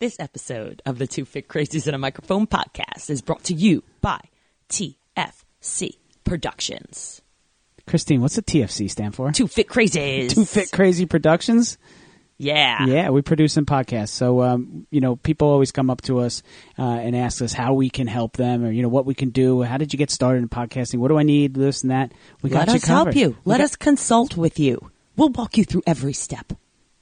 This episode of the Two Fit Crazies in a Microphone podcast is brought to you by TFC Productions. Christine, what's the TFC stand for? Two Fit Crazies. Two Fit Crazy Productions. Yeah. Yeah, we produce some podcasts. So, um, you know, people always come up to us uh, and ask us how we can help them, or you know, what we can do. How did you get started in podcasting? What do I need? This and that. We Let got you us covered. help you. We Let got- us consult with you. We'll walk you through every step.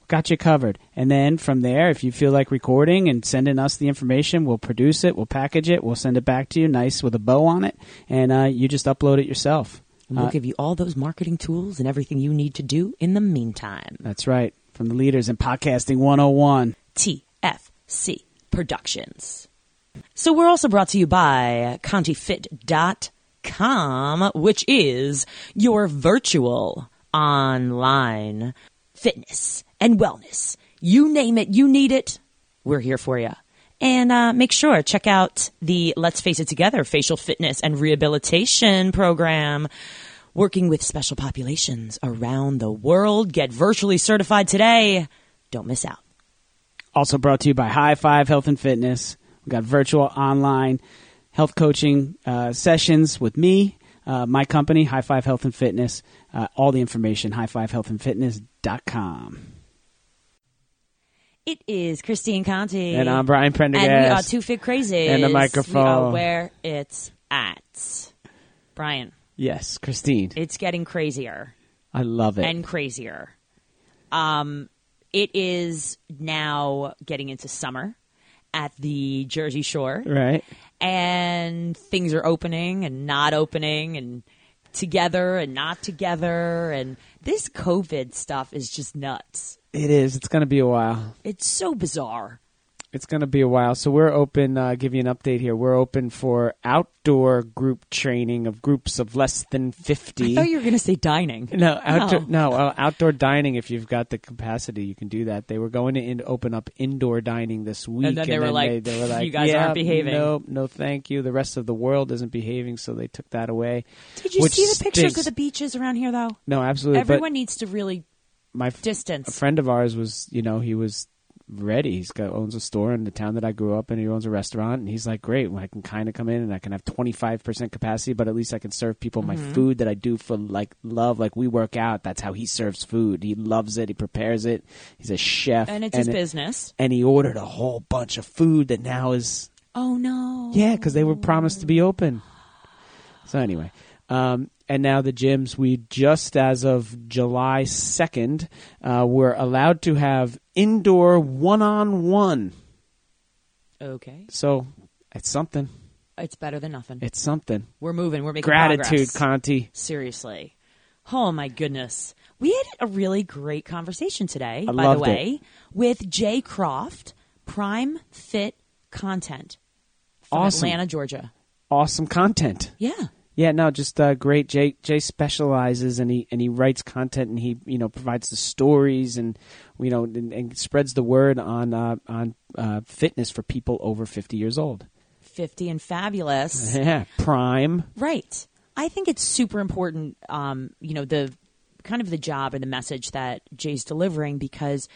Got you covered. And then from there, if you feel like recording and sending us the information, we'll produce it, we'll package it, we'll send it back to you, nice with a bow on it, and uh, you just upload it yourself. And we'll Uh, give you all those marketing tools and everything you need to do in the meantime. That's right. From the leaders in podcasting 101. TFC Productions. So we're also brought to you by ContiFit.com, which is your virtual online fitness and wellness. You name it, you need it, we're here for you. And uh, make sure check out the Let's Face It Together facial fitness and rehabilitation program. Working with special populations around the world. Get virtually certified today. Don't miss out. Also brought to you by High Five Health and Fitness. We got virtual online health coaching uh, sessions with me, uh, my company, High Five Health and Fitness. Uh, all the information, highfivehealthandfitness.com. It is Christine Conti. And I'm Brian Prendergast. And we are Two Fit Crazy. And the We microphone. are where it's at. Brian, Yes, Christine. it's getting crazier I love it. and crazier. Um, it is now getting into summer at the Jersey Shore. right? and things are opening and not opening and together and not together and this covid stuff is just nuts It is. It's going to be a while. it's so bizarre It's going to be a while. So we're open. Uh, give you an update here. We're open for outdoor group training of groups of less than fifty. i thought you were going to say dining No, outdoor, no, uh, outdoor dining. If you've got the capacity, you can do that. They were going to in, open up indoor dining this week, then they were like, they, were like, "You guys "Yeah, aren't behaving." No, no, thank you. The rest of the world isn't behaving, so they took that away. did you see the pictures stinks. of the beaches around here though No, absolutely. everyone needs to really but my distance a friend of ours was, you know, he was ready. He's got owns a store in the town that I grew up in. He owns a restaurant, and he's like, "Great, well, I can kind of come in and I can have twenty five percent capacity, but at least I can serve people my Mm-hmm. food that I do for like love. Like we work out. That's how he serves food. He loves it. He prepares it. He's a chef, and it's his it- business And he ordered a whole bunch of food that now is oh no yeah, because they were promised to be open. So anyway, um, and now the gyms. We just as of July second, uh, we're allowed to have indoor one-on-one. okay So it's something. it's better than nothing It's something. we're moving we're making Gratitude, progress. Conti. Seriously. Oh my goodness. We had a really great conversation today, I by the way, with Jay Croft, Prime Fit Content from Awesome. Atlanta, Georgia. Awesome content. Yeah. Yeah, no, just uh, great. Jay Jay specializes and he and he writes content and he you know provides the stories and you know and, and spreads the word on uh, on uh, fitness for people over fifty years old. 50 and fabulous. Yeah, prime. right. I think it's super important, um, you know, the kind of the job and the message that Jay's delivering because,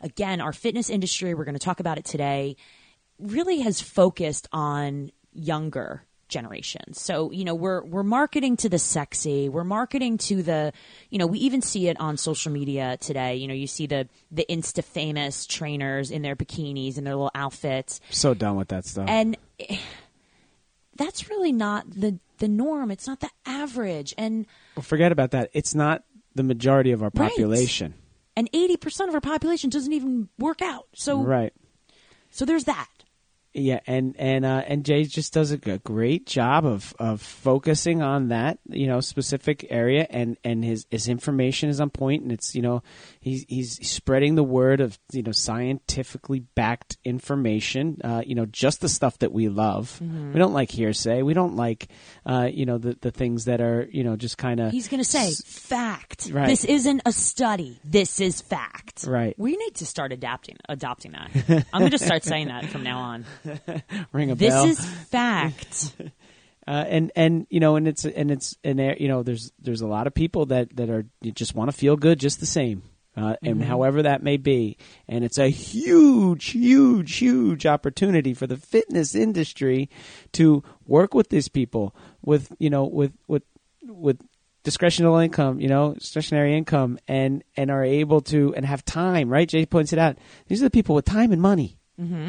again, our fitness industry, we're going to talk about it today, really has focused on younger generations. So, you know, we're we're marketing to the sexy, we're marketing to the, you know, we even see it on social media today. You know, you see the the insta famous trainers in their bikinis and their little outfits. So done with that stuff. And that's really not the the norm. It's not the average. And Well, forget about that. It's not the majority of our Right. population. and 80% of our population doesn't even work out. So Right. so there's that. Yeah, and and uh, and Jay just does a great job of, of focusing on that you know specific area, and, and his his information is on point, and it's you know he's he's spreading the word of you know scientifically backed information, uh, you know just the stuff that we love. We don't like hearsay. We don't like uh, you know the the things that are you know just kind of He's going to say fact. Right. This isn't a study. This is fact. Right. We need to start adapting adopting that. I'm going to start saying that from now on. ring a This bell. This is fact. uh, and and you know, and it's and it's and there, you know, there's there's a lot of people that that are you just want to feel good just the same. Uh, and however that may be. And it's a huge, huge, huge opportunity for the fitness industry to work with these people with, you know, with, with, with discretionary income, you know, discretionary income and, and are able to, and have time, right? Jay points it out. These are the people with time and money,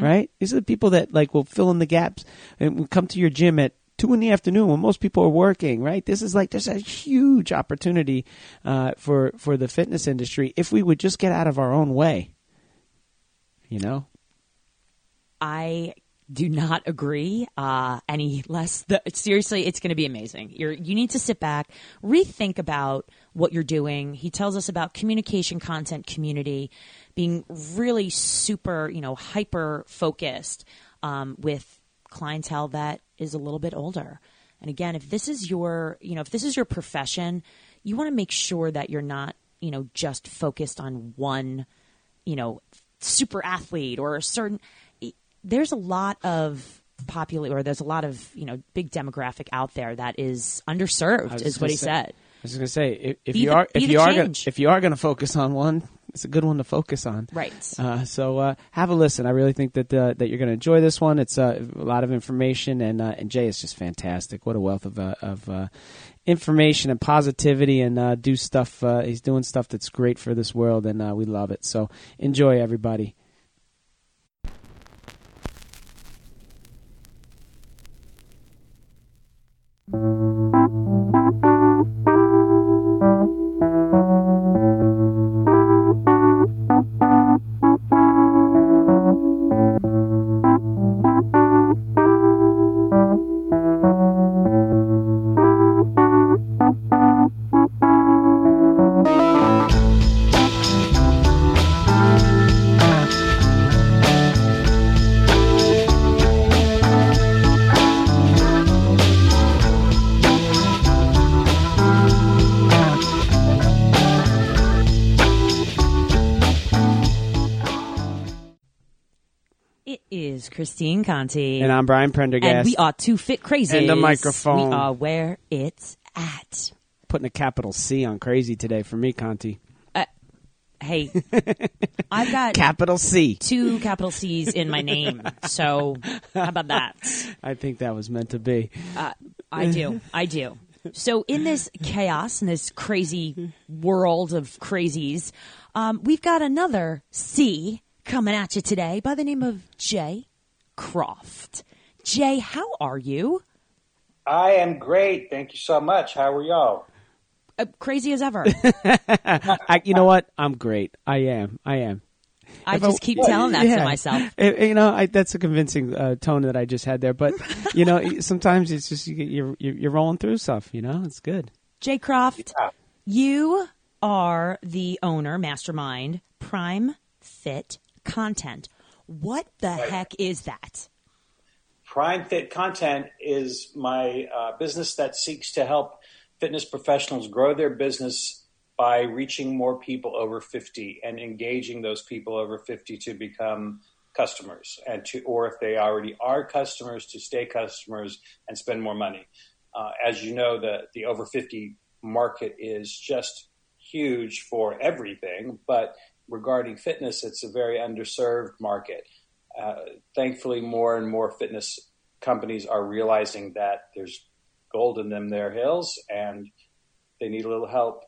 right? These are the people that like will fill in the gaps and will come to your gym at two in the afternoon when most people are working, right? This is like there's a huge opportunity uh, for for the fitness industry if we would just get out of our own way. You know, I do not agree uh, any less. The, seriously, it's going to be amazing. You're, you need to sit back, rethink about what you're doing. He tells us about communication, content, community, being really super, you know, hyper focused um, with clientele that is a little bit older. And again, if this is your, you know, if this is your profession, you want to make sure that you're not, you know, just focused on one, you know, super athlete or a certain there's a lot of popular or there's a lot of you know big demographic out there that is underserved is what he say- said I was going to say if, if you the- are if you are gonna, if you are going to focus on one, it's a good one to focus on. right Uh, so uh, have a listen. I really think that uh, that you're going to enjoy this one. It's uh, a lot of information, and uh, and Jay is just fantastic. What a wealth of uh, of uh, information and positivity, and uh, do stuff. Uh, he's doing stuff that's great for this world, and uh, we love it. So enjoy, everybody. Christine conti And I'm Brian Prendergast. and we are two fit crazy And the microphone. we are where it's at putting a capital C on crazy today for me, Conti. hey i've got Capital C. two capital c's in my name so how about that I think that was meant to be. Uh, I do. I do. So, in this chaos, in this crazy world of crazies, um, we've got another C coming at you today by the name of Jay Croft. Jay, how are you? I am great. Thank you so much. How are y'all? Uh, crazy as ever. I, you know what? I'm great. I am. I am. I If I- just keep telling that Yeah. to myself. You know, I, that's a convincing uh, tone that I just had there. But you know, sometimes it's just you, get- you're you're you're rolling through stuff. You know, it's good. Jay Croft, Yeah. you are the owner, mastermind, Prime Fit Content. What the heck is that? Prime Fit Content is my uh, business that seeks to help fitness professionals grow their business by reaching more people over 50 and engaging those people over 50 to become customers and to or if they already are customers to stay customers and spend more money uh, as you know the the over 50 market is just huge for everything but regarding fitness it's a very underserved market uh, thankfully, more and more fitness companies are realizing that there's gold in them their hills, and they need a little help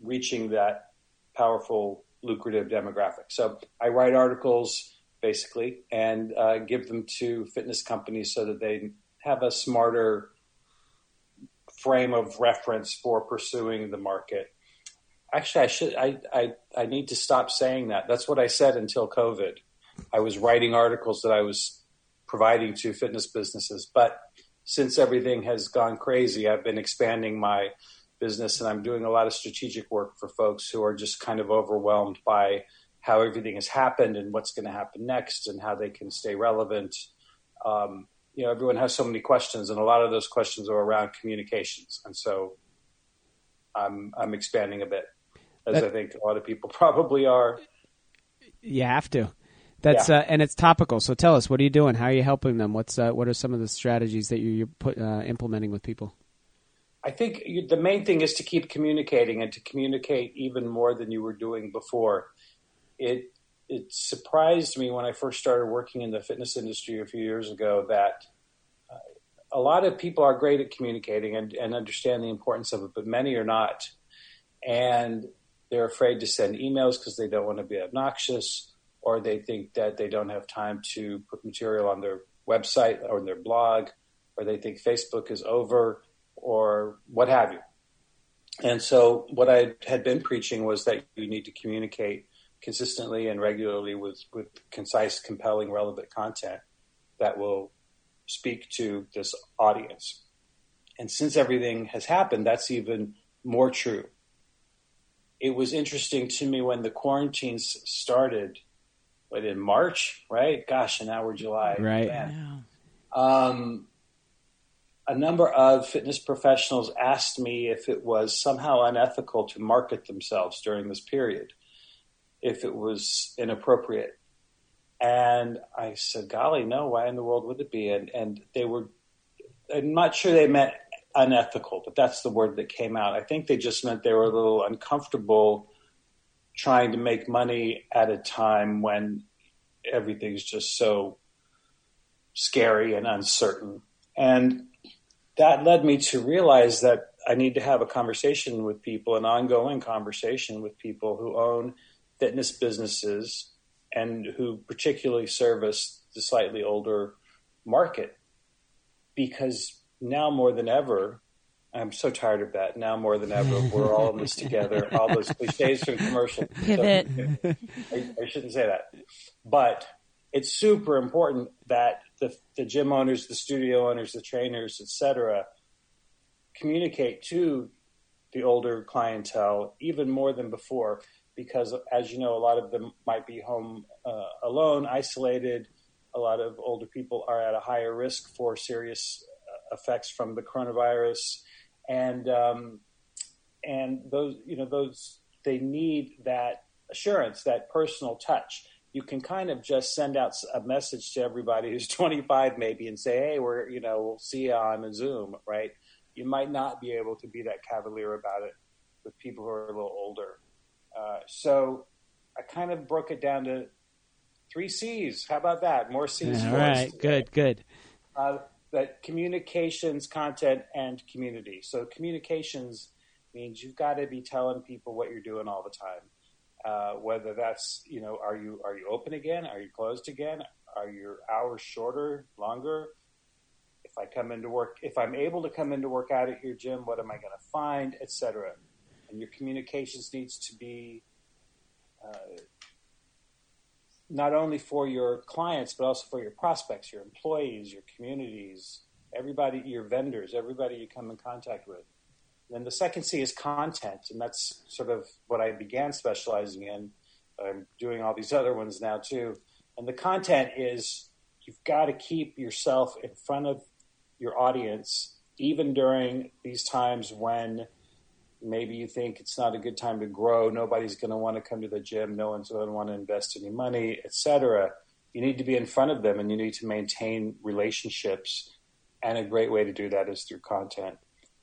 reaching that powerful, lucrative demographic. So I write articles basically and uh, give them to fitness companies so that they have a smarter frame of reference for pursuing the market. Actually, I should I, I I need to stop saying that. That's what I said until COVID. I was writing articles that I was providing to fitness businesses. But since everything has gone crazy, I've been expanding my business and I'm doing a lot of strategic work for folks who are just kind of overwhelmed by how everything has happened and what's going to happen next and how they can stay relevant. Um, you know, everyone has so many questions, and a lot of those questions are around communications. And so I'm, I'm expanding a bit, as That- I think a lot of people probably are. You have to. That's Yeah. uh, and it's topical. So tell us, what are you doing? How are you helping them? What's uh, what are some of the strategies that you, you're put, uh, implementing with people? I think you, the main thing is to keep communicating and to communicate even more than you were doing before. It it surprised me when I first started working in the fitness industry a few years ago that uh, a lot of people are great at communicating and, and understand the importance of it, but many are not. And they're afraid to send emails because they don't want to be obnoxious, or they think that they don't have time to put material on their website or their blog, or they think Facebook is over, or what have you. And so, what I had been preaching was that you need to communicate consistently and regularly with, with concise, compelling, relevant content that will speak to this audience. And since everything has happened, that's even more true. It was interesting to me when the quarantines started, but in March, right? Gosh, and now we're July. Right. Yeah. Um, a number of fitness professionals asked me if it was somehow unethical to market themselves during this period if it was inappropriate. And I said, golly, no, why in the world would it be? And, and they were, I'm not sure they meant unethical, but that's the word that came out. I think they just meant they were a little uncomfortable trying to make money at a time when everything's just so scary and uncertain. And that led me to realize that I need to have a conversation with people, an ongoing conversation with people who own fitness businesses and who particularly service the slightly older market. Because now more than ever, I'm so tired of that. Now more than ever, we're all in this together. All those cliches from commercial. Pivot. So, I, I, shouldn't say that, but it's super important that the, the gym owners, the studio owners, the trainers, etc., communicate to the older clientele even more than before because, as you know, a lot of them might be home uh, alone, isolated. A lot of older people are at a higher risk for serious effects from the coronavirus, and um, and those you know those they need that assurance, that personal touch. You can kind of just send out a message to everybody who's 25 maybe and say, hey, we're you know we'll see you on a Zoom, right? You might not be able to be that cavalier about it with people who are a little older. Uh, so I kind of broke it down to three C's. How about that? More C's. All right, good, good. Uh, that communications, content, and community. So communications means you've got to be telling people what you're doing all the time. Uh, whether that's you know, are you are you open again? Are you closed again? Are your hours shorter, longer? If I come into work, if I'm able to come into work out at your gym, what am I going to find, etc and your communications needs to be uh, not only for your clients but also for your prospects, your employees, your communities, everybody, your vendors, everybody you come in contact with. Then the second C is content, and that's sort of what I began specializing in. I'm doing all these other ones now too. And the content is you've got to keep yourself in front of your audience, even during these times when maybe you think it's not a good time to grow nobody's going to want to come to the gym no one's going to want to invest any money etc you need to be in front of them and you need to maintain relationships. And a great way to do that is through content.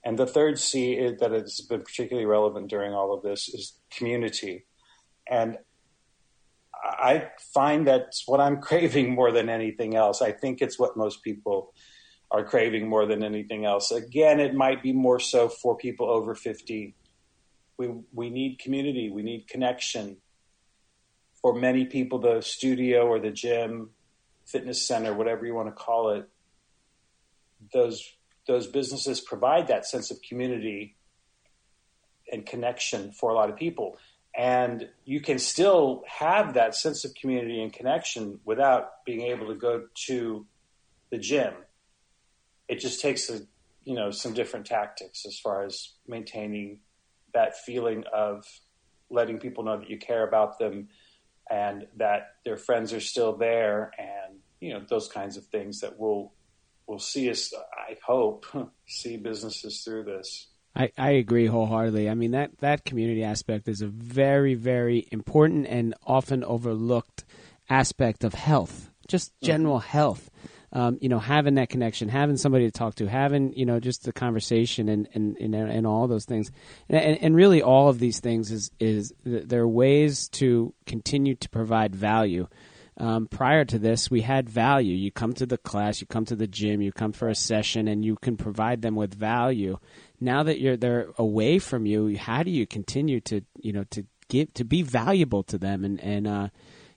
And the third c is, that has been particularly relevant during all of this is community. And i find that's what i'm craving more than anything else. I think it's what most people are craving more than anything else. Again, it might be more so for people over 50. We, we need community, we need connection. For many people, the studio or the gym, fitness center, whatever you want to call it, those, those businesses provide that sense of community and connection for a lot of people. And you can still have that sense of community and connection without being able to go to the gym it just takes a, you know some different tactics as far as maintaining that feeling of letting people know that you care about them and that their friends are still there and you know those kinds of things that will will see us i hope see businesses through this I, I agree wholeheartedly. I mean that, that community aspect is a very, very important and often overlooked aspect of health, just general mm-hmm. health um, you know, having that connection, having somebody to talk to, having you know just the conversation and and and, and all those things, and, and really all of these things is is there are ways to continue to provide value. Um, prior to this, we had value. You come to the class, you come to the gym, you come for a session, and you can provide them with value. Now that you're they're away from you, how do you continue to you know to give to be valuable to them and and uh,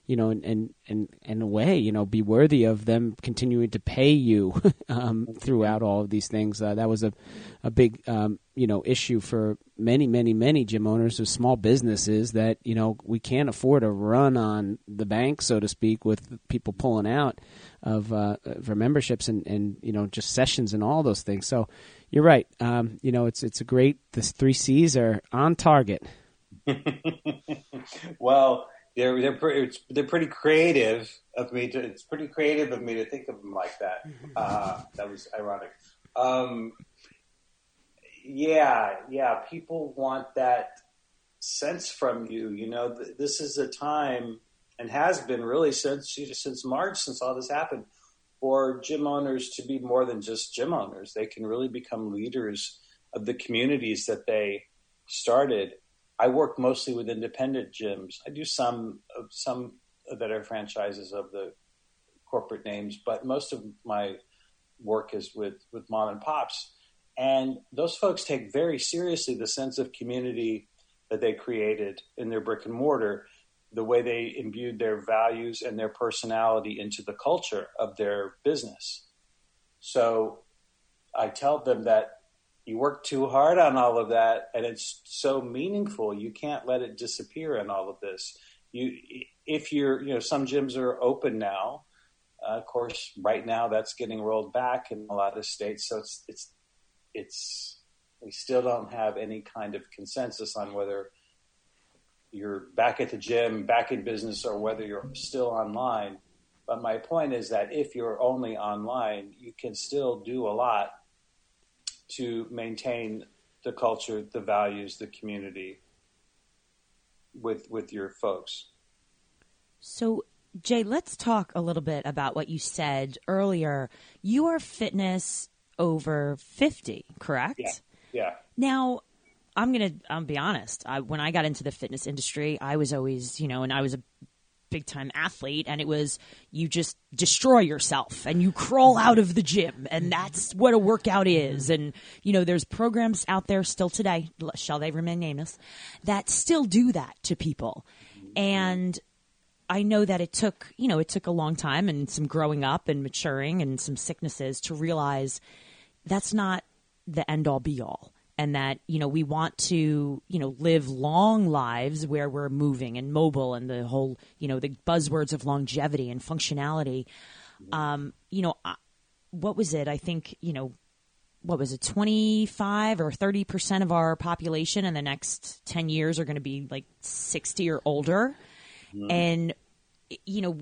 you know, and, and, and in a way, you know, be worthy of them continuing to pay you um, throughout all of these things. Uh, that was a, a big, um, you know, issue for many, many, many gym owners of small businesses that, you know, we can't afford a run on the bank, so to speak, with people pulling out of uh, for memberships and, and, you know, just sessions and all those things. So you're right. Um, you know, it's, it's a great, the three C's are on target. well, they're they're pretty, they're pretty creative of me to it's pretty creative of me to think of them like that. Mm-hmm. Uh, that was ironic. Um, yeah, yeah. People want that sense from you. You know, th- this is a time and has been really since since March, since all this happened, for gym owners to be more than just gym owners. They can really become leaders of the communities that they started I work mostly with independent gyms. I do some some that are franchises of the corporate names, but most of my work is with with mom and pops. And those folks take very seriously the sense of community that they created in their brick and mortar, the way they imbued their values and their personality into the culture of their business. So I tell them that you work too hard on all of that and it's so meaningful you can't let it disappear in all of this. You if you're you know some gyms are open now uh, of course right now that's getting rolled back in a lot of states so it's it's it's we still don't have any kind of consensus on whether you're back at the gym back in business or whether you're still online. But my point is that if you're only online you can still do a lot to maintain the culture, the values, the community with with your folks. So, Jay, let's talk a little bit about what you said earlier. You are fitness over 50, correct? Yeah. Yeah. Now, I'm going to I'm be honest. I, when I got into the fitness industry, I was always, you know, and I was a big time athlete and it was you just destroy yourself and you crawl out of the gym and mm-hmm. that's what a workout is. Mm-hmm. And you know there's programs out there still today shall they remain nameless that still do that to people. Mm-hmm. And I know that it took you know it took a long time and some growing up and maturing and some sicknesses to realize that's not the end all be all and that you know we want to you know live long lives where we're moving and mobile and the whole you know the buzzwords of longevity and functionality. Um, you know what was it? I think you know what was it 25 or 30 percent of our population in the next 10 years are going to be like 60 or older. Mm-hmm. and you know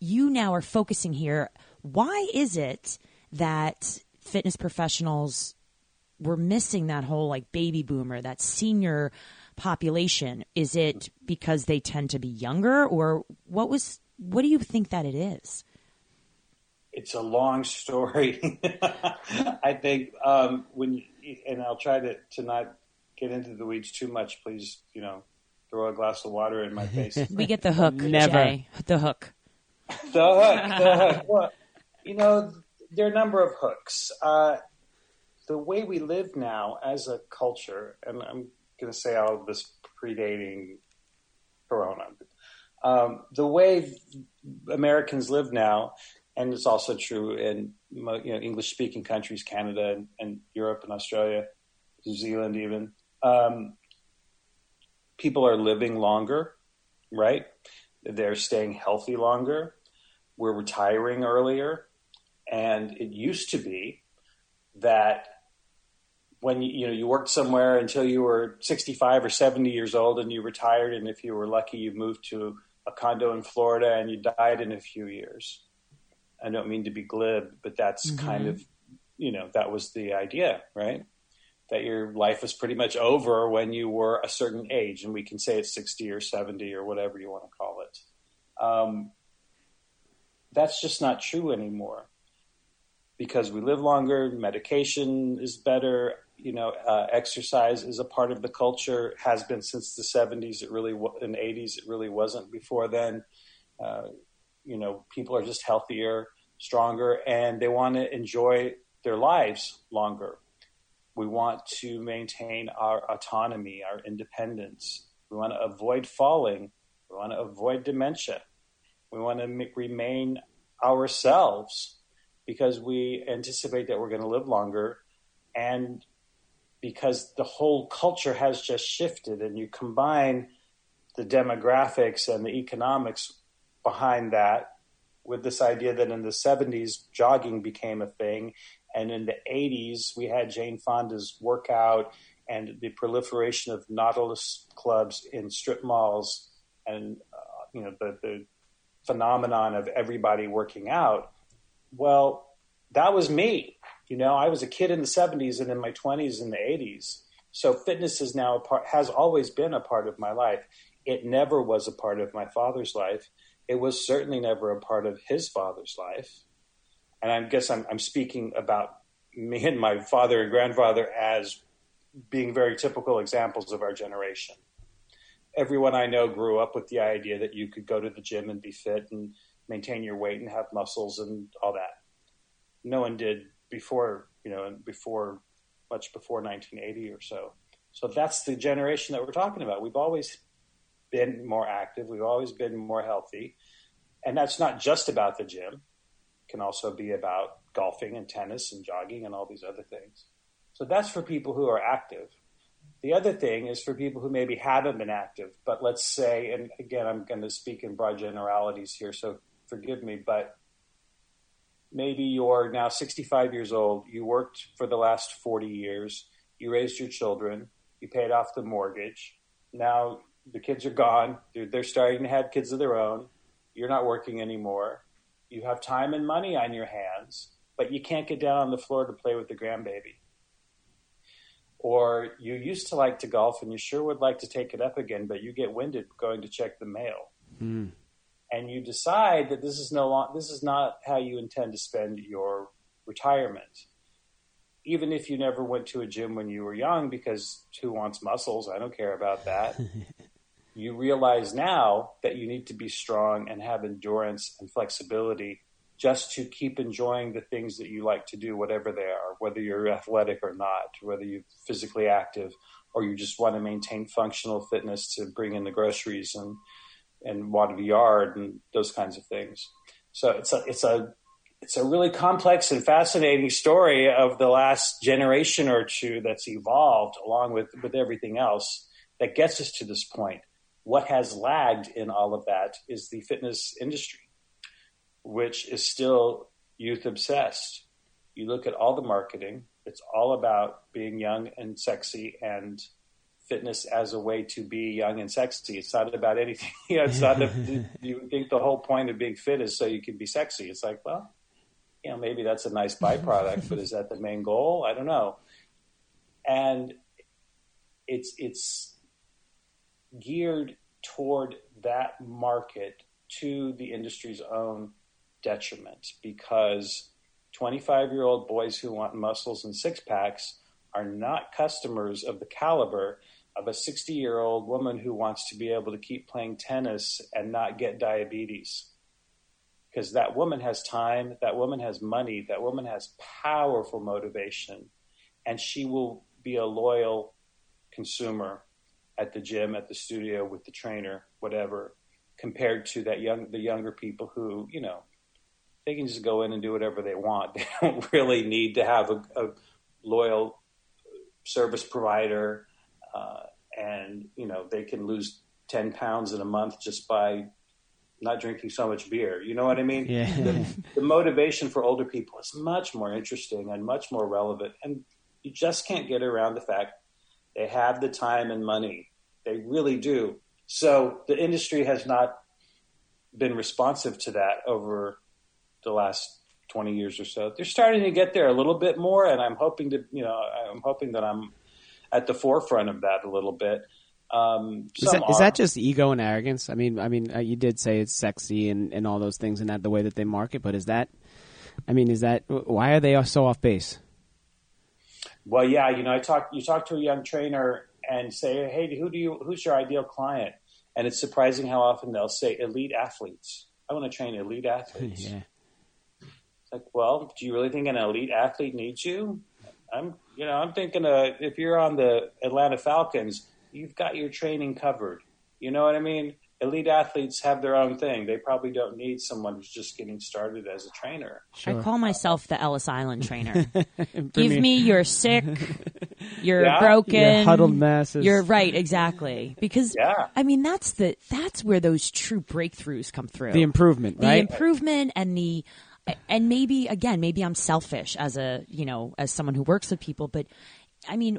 you now are focusing here. Why is it that fitness professionals we're missing that whole like baby boomer, that senior population. Is it because they tend to be younger, or what was? What do you think that it is? It's a long story. I think um, when, and I'll try to to not get into the weeds too much. Please, you know, throw a glass of water in my face. we get the hook, Never. Jay. The hook. the hook. The hook. Well, you know, there are a number of hooks. Uh, the way we live now as a culture, and I'm going to say all of this predating Corona, um, the way Americans live now, and it's also true in you know, English speaking countries, Canada and, and, Europe and Australia, New Zealand, even. Um, people are living longer, right? They're staying healthy longer. We're retiring earlier. And it used to be that when you, you know you worked somewhere until you were 65 or 70 years old and you retired and if you were lucky you moved to a condo in Florida and you died in a few years. I don't mean to be glib, but that's mm-hmm. kind of you know that was the idea, right? That your life was pretty much over when you were a certain age, and we can say it's 60 or 70 or whatever you want to call it. Um, that's just not true anymore. because we live longer, medication is better. You know, uh, exercise is a part of the culture. Has been since the '70s. It really in the '80s. It really wasn't before then. Uh, you know, people are just healthier, stronger, and they want to enjoy their lives longer. We want to maintain our autonomy, our independence. We want to avoid falling. We want to avoid dementia. We want to remain ourselves because we anticipate that we're going to live longer and because the whole culture has just shifted and you combine the demographics and the economics behind that with this idea that in the 70s jogging became a thing and in the 80s we had Jane Fonda's workout and the proliferation of nautilus clubs in strip malls and uh, you know the, the phenomenon of everybody working out well, that was me. You know, I was a kid in the 70s and in my 20s and the 80s. So fitness is now a part, has always been a part of my life. It never was a part of my father's life. It was certainly never a part of his father's life. And I guess I'm, I'm speaking about me and my father and grandfather as being very typical examples of our generation. Everyone I know grew up with the idea that you could go to the gym and be fit and maintain your weight and have muscles and all that. No one did before, you know, before much before 1980 or so. So that's the generation that we're talking about. We've always been more active. We've always been more healthy. And that's not just about the gym. It can also be about golfing and tennis and jogging and all these other things. So that's for people who are active. The other thing is for people who maybe haven't been active, but let's say, and again, I'm going to speak in broad generalities here, so forgive me, but maybe you're now 65 years old, you worked for the last 40 years, you raised your children, you paid off the mortgage. Now the kids are gone, they're, they're starting to have kids of their own, you're not working anymore, you have time and money on your hands, but you can't get down on the floor to play with the grandbaby. Or you used to like to golf and you sure would like to take it up again, but you get winded going to check the mail. Mm and you decide that this is no long, this is not how you intend to spend your retirement. Even if you never went to a gym when you were young, because who wants muscles? I don't care about that. you realize now that you need to be strong and have endurance and flexibility just to keep enjoying the things that you like to do, whatever they are, whether you're athletic or not, whether you're physically active or you just want to maintain functional fitness to bring in the groceries and and water the yard and those kinds of things. So it's a it's a it's a really complex and fascinating story of the last generation or two that's evolved along with, with everything else that gets us to this point. What has lagged in all of that is the fitness industry, which is still youth obsessed. You look at all the marketing, it's all about being young and sexy and fitness as a way to be young and sexy. It's not about anything. you know, it's not. A, you think the whole point of being fit is so you can be sexy. It's like, well, you know, maybe that's a nice byproduct, but is that the main goal? I don't know. And it's it's geared toward that market to the industry's own detriment because 25 year old boys who want muscles and six packs are not customers of the caliber of a 60 year old woman who wants to be able to keep playing tennis and not get diabetes. Because that woman has time, that woman has money, that woman has powerful motivation, and she will be a loyal consumer at the gym, at the studio, with the trainer, whatever, compared to that young the younger people who, you know, they can just go in and do whatever they want. They don't really need to have a, a loyal service provider Uh, and you know they can lose ten pounds in a month just by not drinking so much beer. You know what I mean? Yeah. The, the, motivation for older people is much more interesting and much more relevant, and you just can't get around the fact they have the time and money. They really do. So the industry has not been responsive to that over the last 20 years or so. They're starting to get there a little bit more, and I'm hoping to, you know, I'm hoping that I'm at the forefront of that a little bit. Um, is, that, is, that just ego and arrogance? I mean, I mean, uh, you did say it's sexy and, and all those things, and that the way that they market. But is that I mean, is that why are they so off base? Well, yeah, you know, I talk. You talk to a young trainer and say, "Hey, who do you? Who's your ideal client?" And it's surprising how often they'll say elite athletes. I want to train elite athletes. yeah. It's like, well, do you really think an elite athlete needs you? I'm, you know, I'm thinking uh, if you're on the Atlanta Falcons, you've got your training covered. You know what I mean? elite athletes have their own thing. They probably don't need someone who's just getting started as a trainer. Sure. I call myself the Ellis Island trainer. Give me your sick, you're yeah. broken, your huddled masses. You're right, exactly. Because yeah. I mean that's the that's where those true breakthroughs come through. The improvement, the right? improvement and the and maybe again, maybe I'm selfish as a you know as someone who works with people, but I mean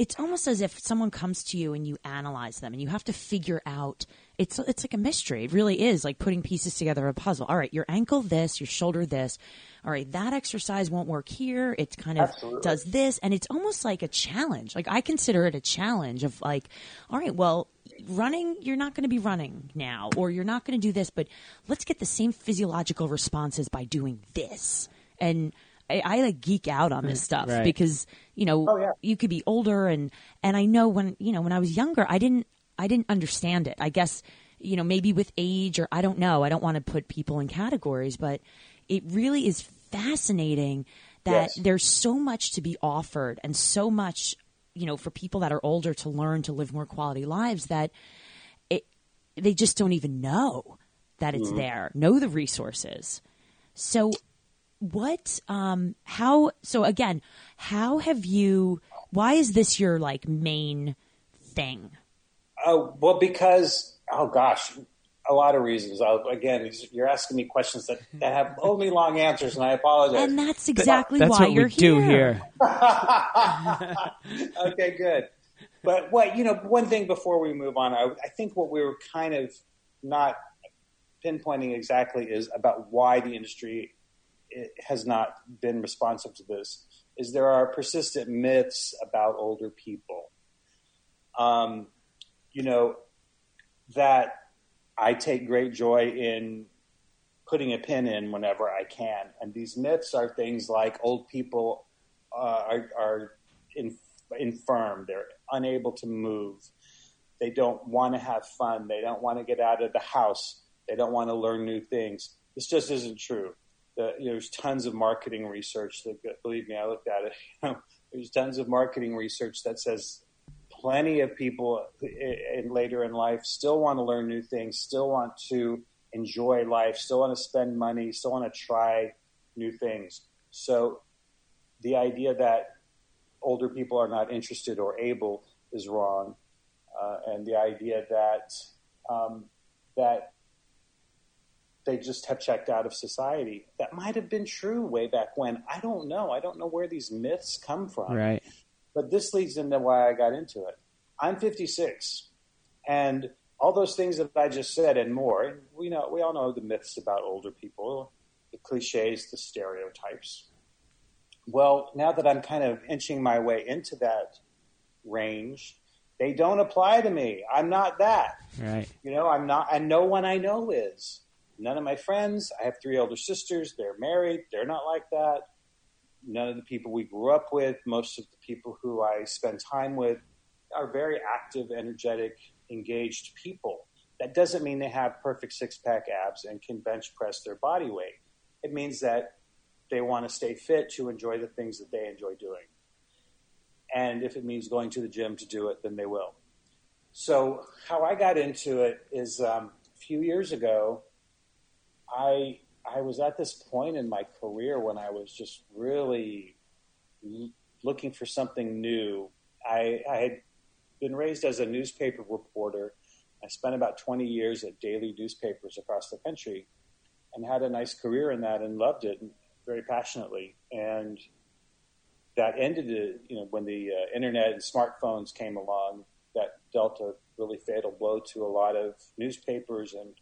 it's almost as if someone comes to you and you analyze them and you have to figure out it's it's like a mystery. It really is like putting pieces together of a puzzle. All right, your ankle this, your shoulder this. All right, that exercise won't work here. It kind of Absolutely. does this and it's almost like a challenge. Like I consider it a challenge of like, all right, well, running, you're not going to be running now or you're not going to do this, but let's get the same physiological responses by doing this. And I, I like geek out on this mm, stuff right. because you know oh, yeah. you could be older and and I know when you know when I was younger I didn't I didn't understand it. I guess, you know, maybe with age or I don't know. I don't want to put people in categories, but it really is fascinating that yes. there's so much to be offered and so much, you know, for people that are older to learn to live more quality lives that it they just don't even know that it's mm-hmm. there, know the resources. So what um how so again, how have you why is this your like main thing? Oh, well, because, oh gosh, a lot of reasons. I'll, again, you're asking me questions that, that have only long answers, and I apologize. And that's exactly that's why what you're we do here. okay, good. But what you know, one thing before we move on, I, I think what we were kind of not pinpointing exactly is about why the industry has not been responsive to this. Is there are persistent myths about older people. Um, you know, that I take great joy in putting a pin in whenever I can. And these myths are things like old people uh, are, are in, infirm, they're unable to move, they don't want to have fun, they don't want to get out of the house, they don't want to learn new things. This just isn't true. The, you know, there's tons of marketing research that, believe me, I looked at it. You know, there's tons of marketing research that says plenty of people in, later in life still want to learn new things, still want to enjoy life, still want to spend money, still want to try new things. So the idea that older people are not interested or able is wrong, uh, and the idea that um, that they just have checked out of society. That might have been true way back when. I don't know. I don't know where these myths come from. Right. But this leads into why I got into it. I'm 56, and all those things that I just said and more. We know we all know the myths about older people, the cliches, the stereotypes. Well, now that I'm kind of inching my way into that range, they don't apply to me. I'm not that. Right. You know, I'm not, and no one I know is. None of my friends. I have three older sisters. They're married. They're not like that none of the people we grew up with, most of the people who I spend time with, are very active, energetic, engaged people. That doesn't mean they have perfect six pack abs and can bench press their body weight. It means that they want to stay fit to enjoy the things that they enjoy doing. And if it means going to the gym to do it, then they will. So, how I got into it is um, a few years ago, I I was at this point in my career when I was just really looking for something new. I, I had been raised as a newspaper reporter. I spent about 20 years at daily newspapers across the country and had a nice career in that and loved it very passionately. And that ended, you know, when the uh, internet and smartphones came along. That dealt a really fatal blow to a lot of newspapers and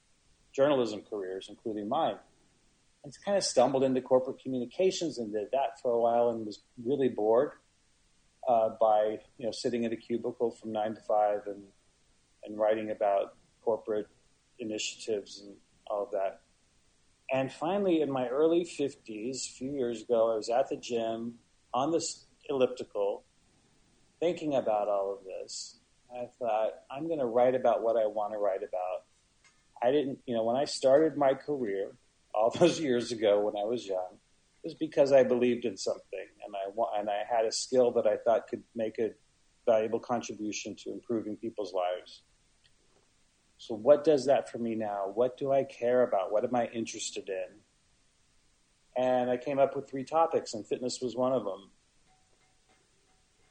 journalism careers, including mine kind of stumbled into corporate communications and did that for a while and was really bored uh, by you know sitting in a cubicle from nine to five and and writing about corporate initiatives and all of that. And finally, in my early 50s, a few years ago, I was at the gym on this elliptical thinking about all of this. I thought, I'm going to write about what I want to write about. I didn't, you know, when I started my career all those years ago when I was young, was because I believed in something and I and I had a skill that I thought could make a valuable contribution to improving people's lives. So, what does that for me now? What do I care about? What am I interested in? And I came up with three topics, and fitness was one of them.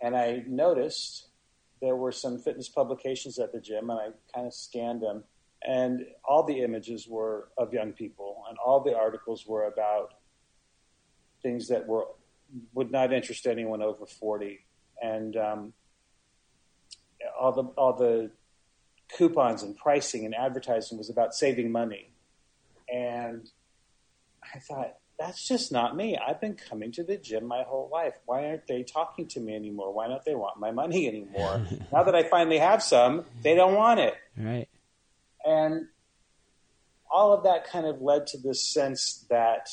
And I noticed there were some fitness publications at the gym, and I kind of scanned them. And all the images were of young people, and all the articles were about things that were would not interest anyone over forty. And um, all the all the coupons and pricing and advertising was about saving money. And I thought, that's just not me. I've been coming to the gym my whole life. Why aren't they talking to me anymore? Why don't they want my money anymore? now that I finally have some, they don't want it. Right. And all of that kind of led to this sense that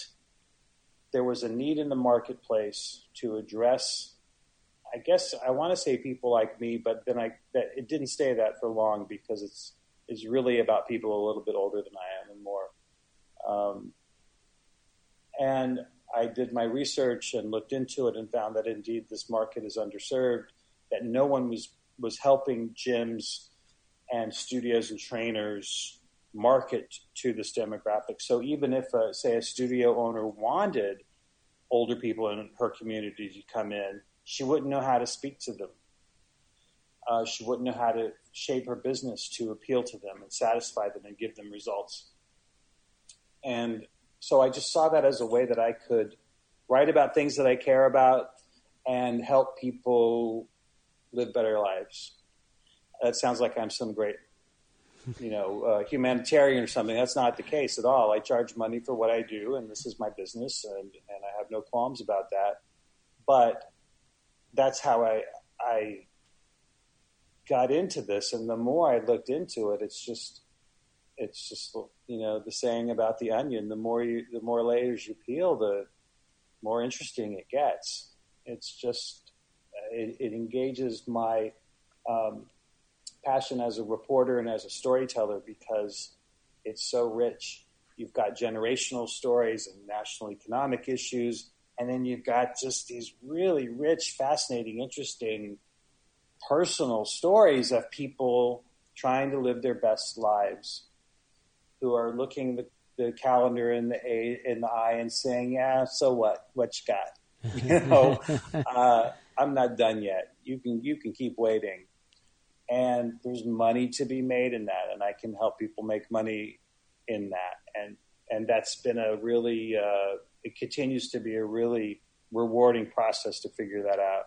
there was a need in the marketplace to address I guess I want to say people like me, but then I that it didn't stay that for long because it's it's really about people a little bit older than I am and more. Um, and I did my research and looked into it and found that indeed this market is underserved. That no one was was helping gyms and studios and trainers market to this demographic. So even if, a, say, a studio owner wanted older people in her community to come in, she wouldn't know how to speak to them. Uh, she wouldn't know how to shape her business to appeal to them and satisfy them and give them results. And so I just saw that as a way that I could write about things that I care about and help people live better lives. That sounds like I'm some great, you know, uh, humanitarian or something. That's not the case at all. I charge money for what I do, and this is my business, and, and I have no qualms about that. But that's how I I got into this, and the more I looked into it, it's just it's just you know the saying about the onion: the more you the more layers you peel, the more interesting it gets. It's just it, it engages my um, passion as a reporter and as a storyteller because it's so rich. You've got generational stories and national economic issues and then you've got just these really rich, fascinating, interesting personal stories of people trying to live their best lives who are looking the, the calendar in the a, in the eye and saying, "Yeah, so what? What you got? You know, uh, I'm not done yet. You can you can keep waiting." And there's money to be made in that, and I can help people make money in that, and and that's been a really uh, it continues to be a really rewarding process to figure that out.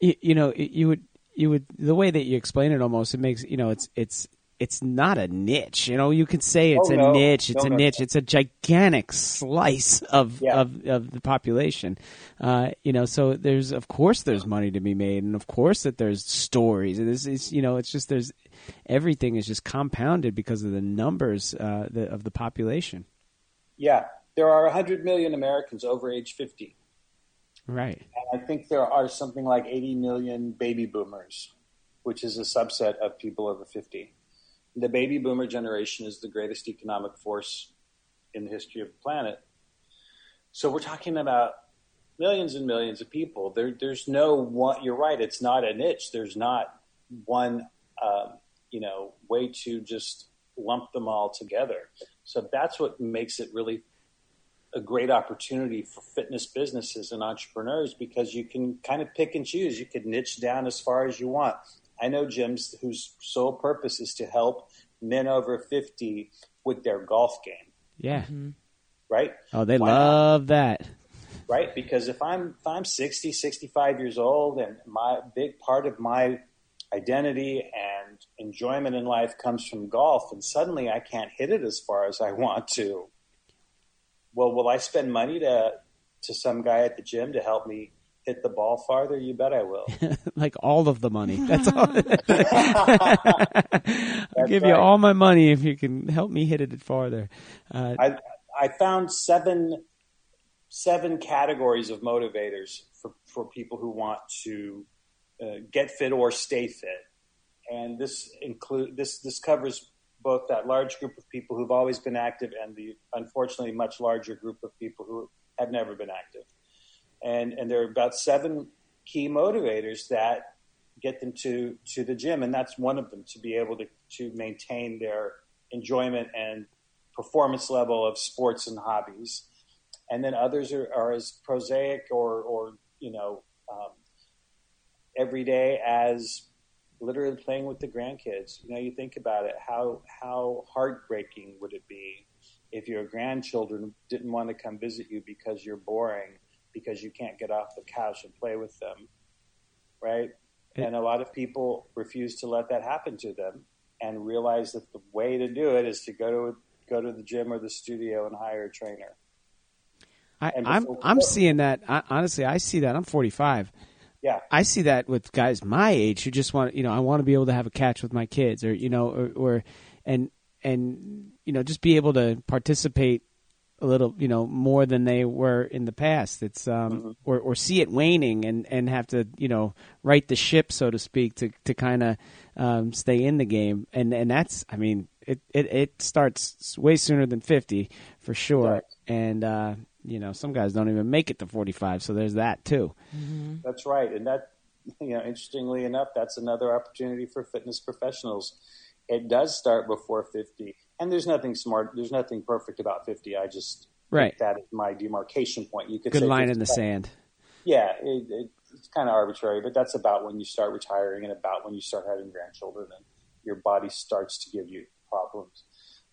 You, you know, you would you would the way that you explain it almost it makes you know it's it's it's not a niche. You know, you could say it's oh, a no. niche. It's no, a no, niche. It's a gigantic slice of Yeah. of, of the population. Uh, you know, so there's of course there's money to be made, and of course that there's stories. And this is you know, it's just there's everything is just compounded because of the numbers uh, the, of the population. Yeah, there are 100 million Americans over age 50. Right. And I think there are something like 80 million baby boomers, which is a subset of people over 50. The baby boomer generation is the greatest economic force in the history of the planet. So we're talking about millions and millions of people. There, there's no one. You're right. It's not a niche. There's not one, um, you know, way to just lump them all together. So that's what makes it really a great opportunity for fitness businesses and entrepreneurs because you can kind of pick and choose. You can niche down as far as you want. I know gyms whose sole purpose is to help men over 50 with their golf game, Yeah. Mm-hmm. right? Oh, they Why not? love that. right? Because if I'm if I'm 60, 65 years old, and my big part of my identity and enjoyment in life comes from golf, and suddenly I can't hit it as far as I want to. Well, will I spend money to to some guy at the gym to help me hit the ball farther, you bet I will. like all of the money. That's all. I'll give right. you all my money if you can help me hit it farther. Uh, I I found seven seven categories of motivators for, for people who want to uh, get fit or stay fit, and this include this this covers both that large group of people who've always been active and the unfortunately much larger group of people who have never been active. And and there are about seven key motivators that get them to to the gym, and that's one of them to be able to to maintain their enjoyment and performance level of sports and hobbies. And then others are, are as prosaic or or you know um, every day as literally playing with the grandkids. You know, you think about it, how how heartbreaking would it be if your grandchildren didn't want to come visit you because you're boring, because you can't get off the couch and play with them, right? It- and a lot of people refuse to let that happen to them and realize that the way to do it is to go to go to the gym or the studio and hire a trainer. I, And I'm I'm seeing that. I, honestly, I see that. I'm 45. Yeah. I see that with guys my age who just want, you know, I want to be able to have a catch with my kids, or you know, or, or and and you know, just be able to participate a little, you know, more than they were in the past. It's um, or or see it waning and and have to, you know, right the ship, so to speak, to to kind of um, stay in the game. And and that's, I mean, it it it starts way sooner than 50 for sure. Right. And uh, you know, some guys don't even make it to 45, so there's that too. That's right, and that you know, interestingly enough, that's another opportunity for fitness professionals. It does start before fifty, and there's nothing smart, there's nothing perfect about fifty. I just Right. that is my demarcation point. You could Good say line in the 55. sand. Yeah, it, it, it's kind of arbitrary, but that's about when you start retiring and about when you start having grandchildren, and your body starts to give you problems.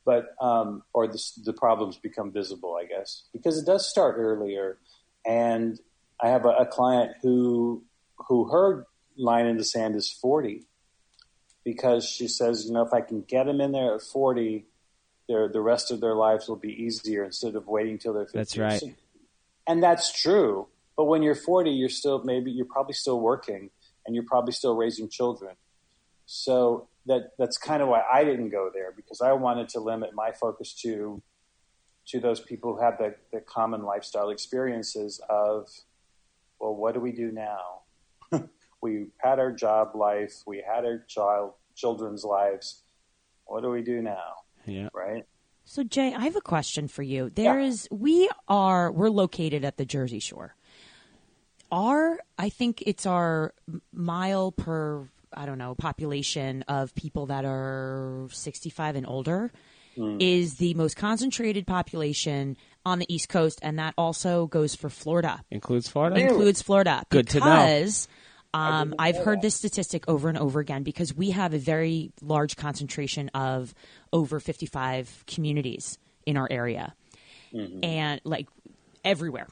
But um, or the, the problems become visible, I guess, because it does start earlier. And I have a, a client who who her line in the sand is forty, because she says, you know, if I can get them in there at forty, their the rest of their lives will be easier instead of waiting till they're fifty. That's right. And that's true. But when you're 40, you're still maybe you're probably still working and you're probably still raising children. So that that's kind of why I didn't go there because I wanted to limit my focus to to those people who have the, the common lifestyle experiences of well, what do we do now? We had our job life, we had our child children's lives. What do we do now? Yeah. Right? So Jay, I have a question for you. There Yeah. is we are we're located at the Jersey Shore. Our I think it's our mile per I don't know population of people that are 65 and older hmm. is the most concentrated population on the East Coast and that also goes for Florida. Includes Florida. Includes Florida Good to know. because um, I've heard this statistic over and over again because we have a very large concentration of over 55 communities in our area. And like everywhere.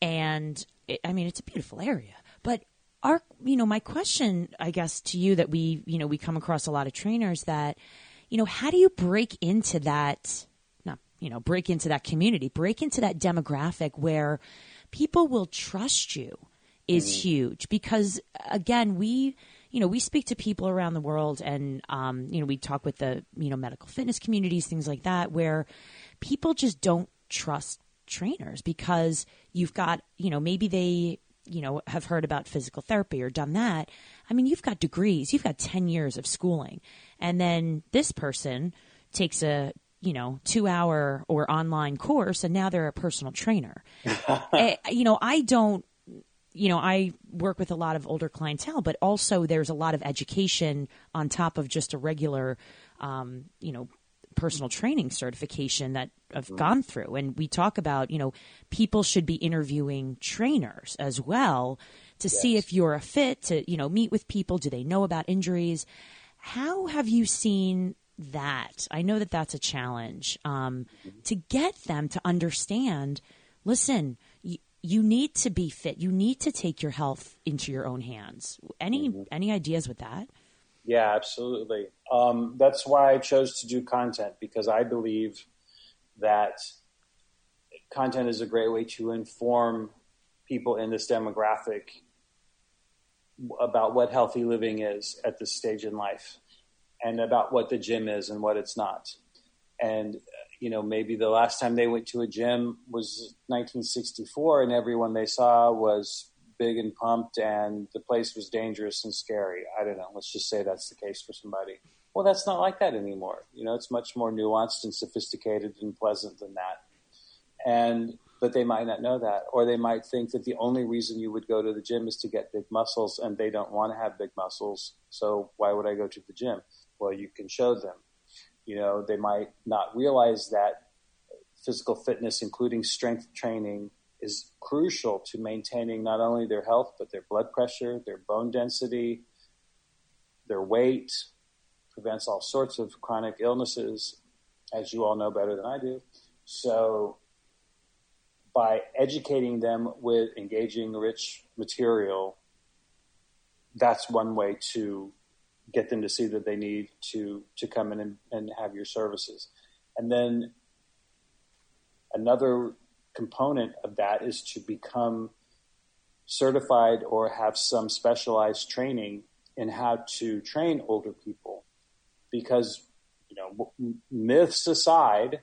And it, I mean, it's a beautiful area, but our, you know, my question, I guess, to you that we, you know, we come across a lot of trainers that, you know, how do you break into that, not, you know, break into that community, break into that demographic where people will trust you is huge because again, we, you know, we speak to people around the world and, um, you know, we talk with the, you know, medical fitness communities, things like that, where people just don't trust trainers because you've got, you know, maybe they, you know, have heard about physical therapy or done that. I mean, you've got degrees, you've got 10 years of schooling. And then this person takes a, you know, two hour or online course and now they're a personal trainer. Eh, you know, I don't, you know, I work with a lot of older clientele, but also there's a lot of education on top of just a regular, um, you know, personal training certification that I've gone through. And we talk about, you know, people should be interviewing trainers as well to see if you're a fit to, you know, meet with people. Do they know about injuries? How have you seen that? I know that that's a challenge um, to get them to understand. Listen, you, need to be fit. You need to take your health into your own hands. Any any ideas with that? Yeah, absolutely. Um, that's why I chose to do content because I believe that content is a great way to inform people in this demographic about what healthy living is at this stage in life and about what the gym is and what it's not. And, you know, maybe the last time they went to a gym was 1964 and everyone they saw was big and pumped and the place was dangerous and scary. I don't know. Let's just say that's the case for somebody. Well, that's not like that anymore. You know, it's much more nuanced and sophisticated and pleasant than that. And but they might not know that, or they might think that the only reason you would go to the gym is to get big muscles, and they don't want to have big muscles. So why would I go to the gym? Well, you can show them. You know, they might not realize that physical fitness, including strength training, is crucial to maintaining not only their health but their blood pressure, their bone density, their weight, prevents all sorts of chronic illnesses, as you all know better than I do. So by educating them with engaging rich material, that's one way to get them to see that they need to to come in and, and have your services. And then another component of that is to become certified or have some specialized training in how to train older people because you know myths aside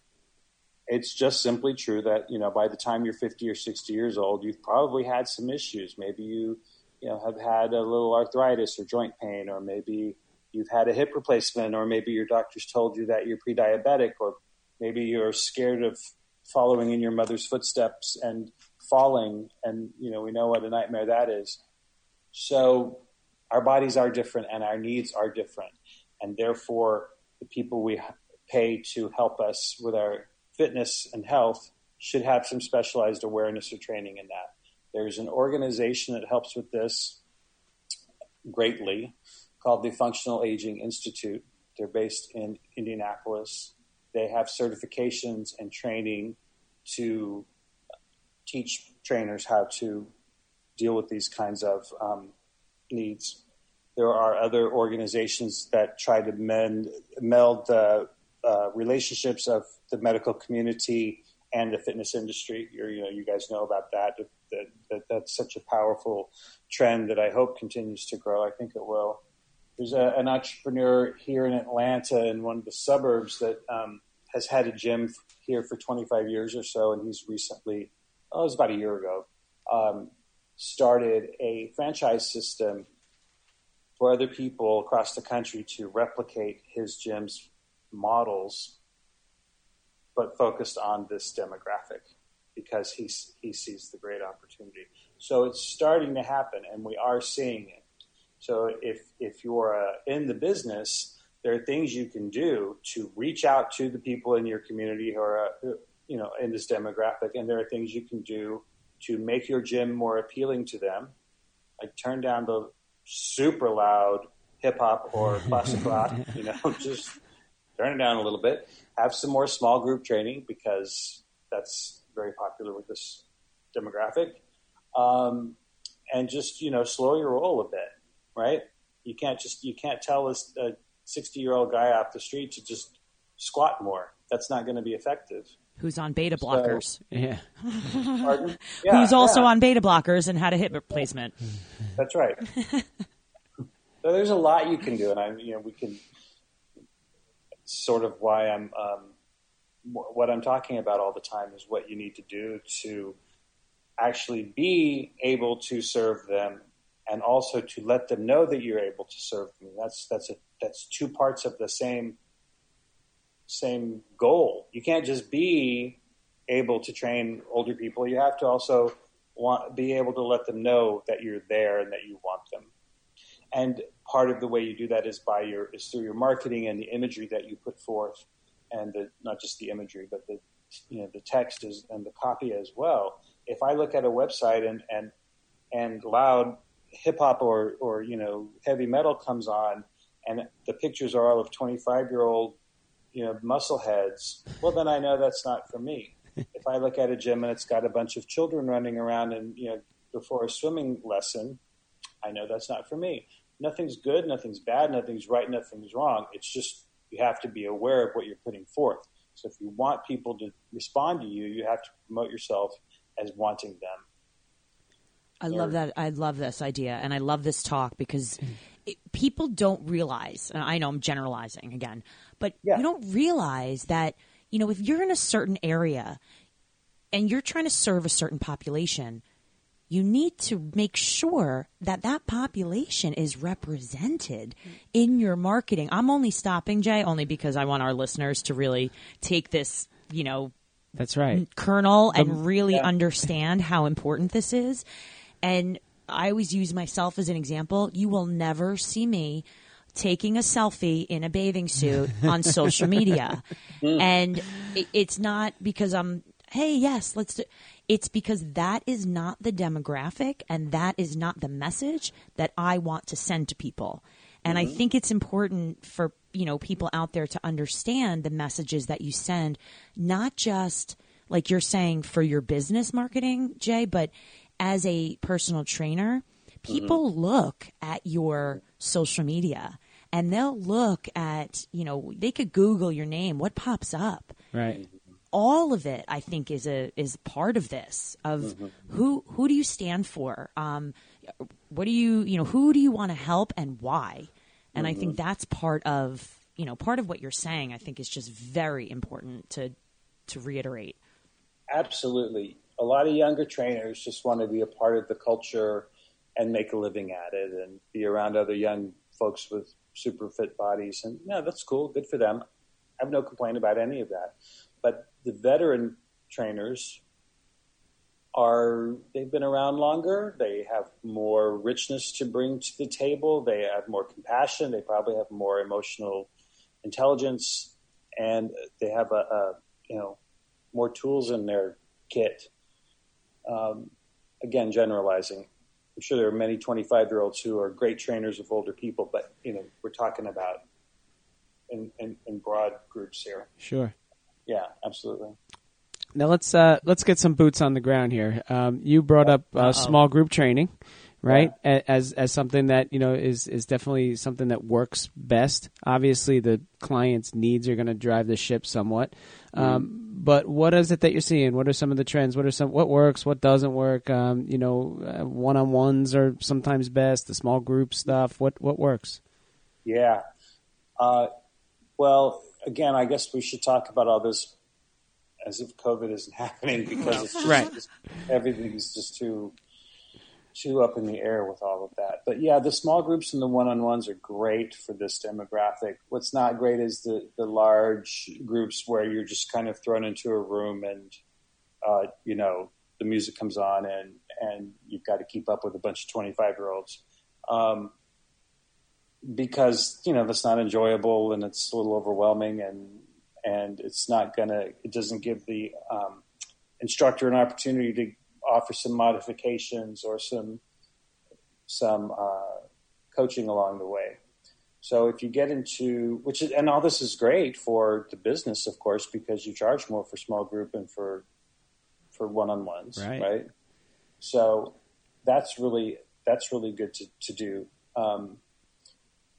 it's just simply true that you know by the time you're 50 or 60 years old you've probably had some issues maybe you you know have had a little arthritis or joint pain or maybe you've had a hip replacement or maybe your doctor's told you that you're pre-diabetic or maybe you're scared of following in your mother's footsteps and falling and you know we know what a nightmare that is so our bodies are different and our needs are different and therefore the people we pay to help us with our fitness and health should have some specialized awareness or training in that. There's an organization that helps with this greatly called the Functional Aging Institute. They're based in Indianapolis. They have certifications and training to teach trainers how to deal with these kinds of um, needs. There are other organizations that try to mend, meld the uh, relationships of the medical community and the fitness industry. You're, you know, you guys know about that. That, that. That's such a powerful trend that I hope continues to grow. I think it will. There's a, an entrepreneur here in Atlanta in one of the suburbs that um, has had a gym here for 25 years or so, and he's recently, oh, it was about a year ago, um, started a franchise system for other people across the country to replicate his gym's models, but focused on this demographic because he, he sees the great opportunity. So it's starting to happen, and we are seeing it. So if, if you're uh, in the business, there are things you can do to reach out to the people in your community who are, uh, you know, in this demographic, and there are things you can do to make your gym more appealing to them. Like turn down the super loud hip hop or classic rock, you know, just turn it down a little bit, have some more small group training because that's very popular with this demographic, um, and just you know slow your roll a bit, right? You can't just you can't tell a sixty year old guy off the street to just squat more. That's not going to be effective. Who's on beta blockers? So, yeah. yeah. Who's also yeah. on beta blockers and had a hip replacement? That's right. so there's a lot you can do, and I, you know, we can sort of why I'm um, what I'm talking about all the time is what you need to do to actually be able to serve them and also to let them know that you're able to serve them. That's that's a that's two parts of the same same goal. You can't just be able to train older people. You have to also want be able to let them know that you're there and that you want them. And part of the way you do that is by your is through your marketing and the imagery that you put forth, and the, not just the imagery, but the you know the text is and the copy as well. If I look at a website and and and loud hip hop or or you know heavy metal comes on, and the pictures are all of twenty five year old you know muscle heads, well then I know that's not for me. if I look at a gym and it's got a bunch of children running around and you know before a swimming lesson, I know that's not for me nothing's good, nothing's bad, nothing's right, nothing's wrong. It's just you have to be aware of what you're putting forth. So if you want people to respond to you, you have to promote yourself as wanting them. I love that. I love this idea, and I love this talk because it, people don't realize. And I know I'm generalizing again, but Yeah. you don't realize that you know if you're in a certain area and you're trying to serve a certain population, you need to make sure that that population is represented in your marketing. I'm only stopping Jay only because I want our listeners to really take this, you know, That's right. kernel and um, really understand how important this is. And I always use myself as an example. You will never see me taking a selfie in a bathing suit on social media. Hmm. And it, it's not because I'm, hey, yes, let's do it's because that is not the demographic and that is not the message that I want to send to people. And I mm-hmm. think it's important for, you know, people out there to understand the messages that you send, not just like you're saying for your business marketing, Jay, but as a personal trainer, people mm-hmm. look at your social media and they'll look at, you know, they could Google your name. What pops up? Right. All of it I think is a is part of this of who who do you stand for um what do you you know who do you want to help and why and I think that's part of you know part of what you're saying I think is just very important to to reiterate Absolutely. A lot of younger trainers just want to be a part of the culture and make a living at it and be around other young folks with super fit bodies. And yeah, that's cool. Good for them. I have no complaint about any of that. But the veteran trainers are, they've been around longer. They have more richness to bring to the table. They have more compassion. They probably have more emotional intelligence and they have a, a you know, more tools in their kit. Um, again, generalizing. I'm sure there are many 25 year olds who are great trainers of older people, but you know we're talking about in, in, in broad groups here. Sure. Yeah, absolutely. Now let's uh, let's get some boots on the ground here. Um, you brought up uh, small group training, right? A- As as something that you know is is definitely something that works best. Obviously, the client's needs are going to drive the ship somewhat. Um, but what is it that you're seeing? What are some of the trends? What are some what works? What doesn't work? Um, you know, one on ones are sometimes best. The small group stuff. What what works? Yeah. Uh, well, again, I guess we should talk about all this as if COVID isn't happening because it's just, Right. just- everything is just too too up in the air with all of that. But yeah, the small groups and the one on ones are great for this demographic. What's not great is the the large groups where you're just kind of thrown into a room and uh, you know the music comes on and and you've got to keep up with a bunch of 25 year olds. Um, because you know that's not enjoyable and it's a little overwhelming and and it's not gonna it doesn't give the um, instructor an opportunity to offer some modifications or some some uh, coaching along the way. So if you get into which is, and all this is great for the business, of course, because you charge more for small group and for for one on ones, Right. right? So that's really that's really good to, to do. Um,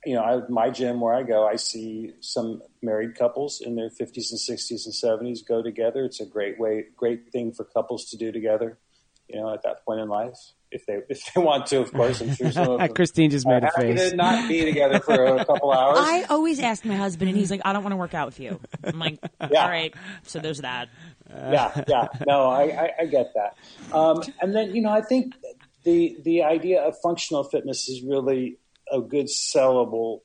you know, I, my gym where I go, I see some married couples in their 50s and 60s and 70s go together. It's a great way, great thing for couples to do together. You know, at that point in life, if they if they want to, of course. I'm sure some of them Christine just are made a happy face. to not be together for a couple hours. I always ask my husband and he's like I don't want to work out with you I'm like Yeah. all right so there's that yeah, yeah. No, I, I, I get that. Um, and then, you know, I think the the idea of functional fitness is really a good sellable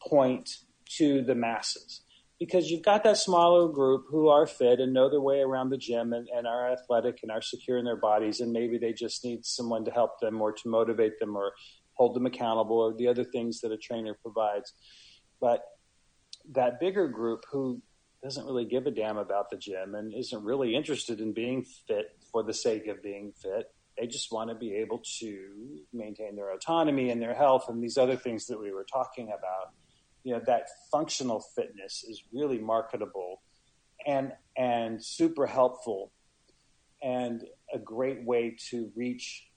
point to the masses because you've got that smaller group who are fit and know their way around the gym and, and are athletic and are secure in their bodies and maybe they just need someone to help them or to motivate them or hold them accountable or the other things that a trainer provides but that bigger group who doesn't really give a damn about the gym and isn't really interested in being fit for the sake of being fit. They just want to be able to maintain their autonomy and their health and these other things that we were talking about. You know, that functional fitness is really marketable and and super helpful and a great way to reach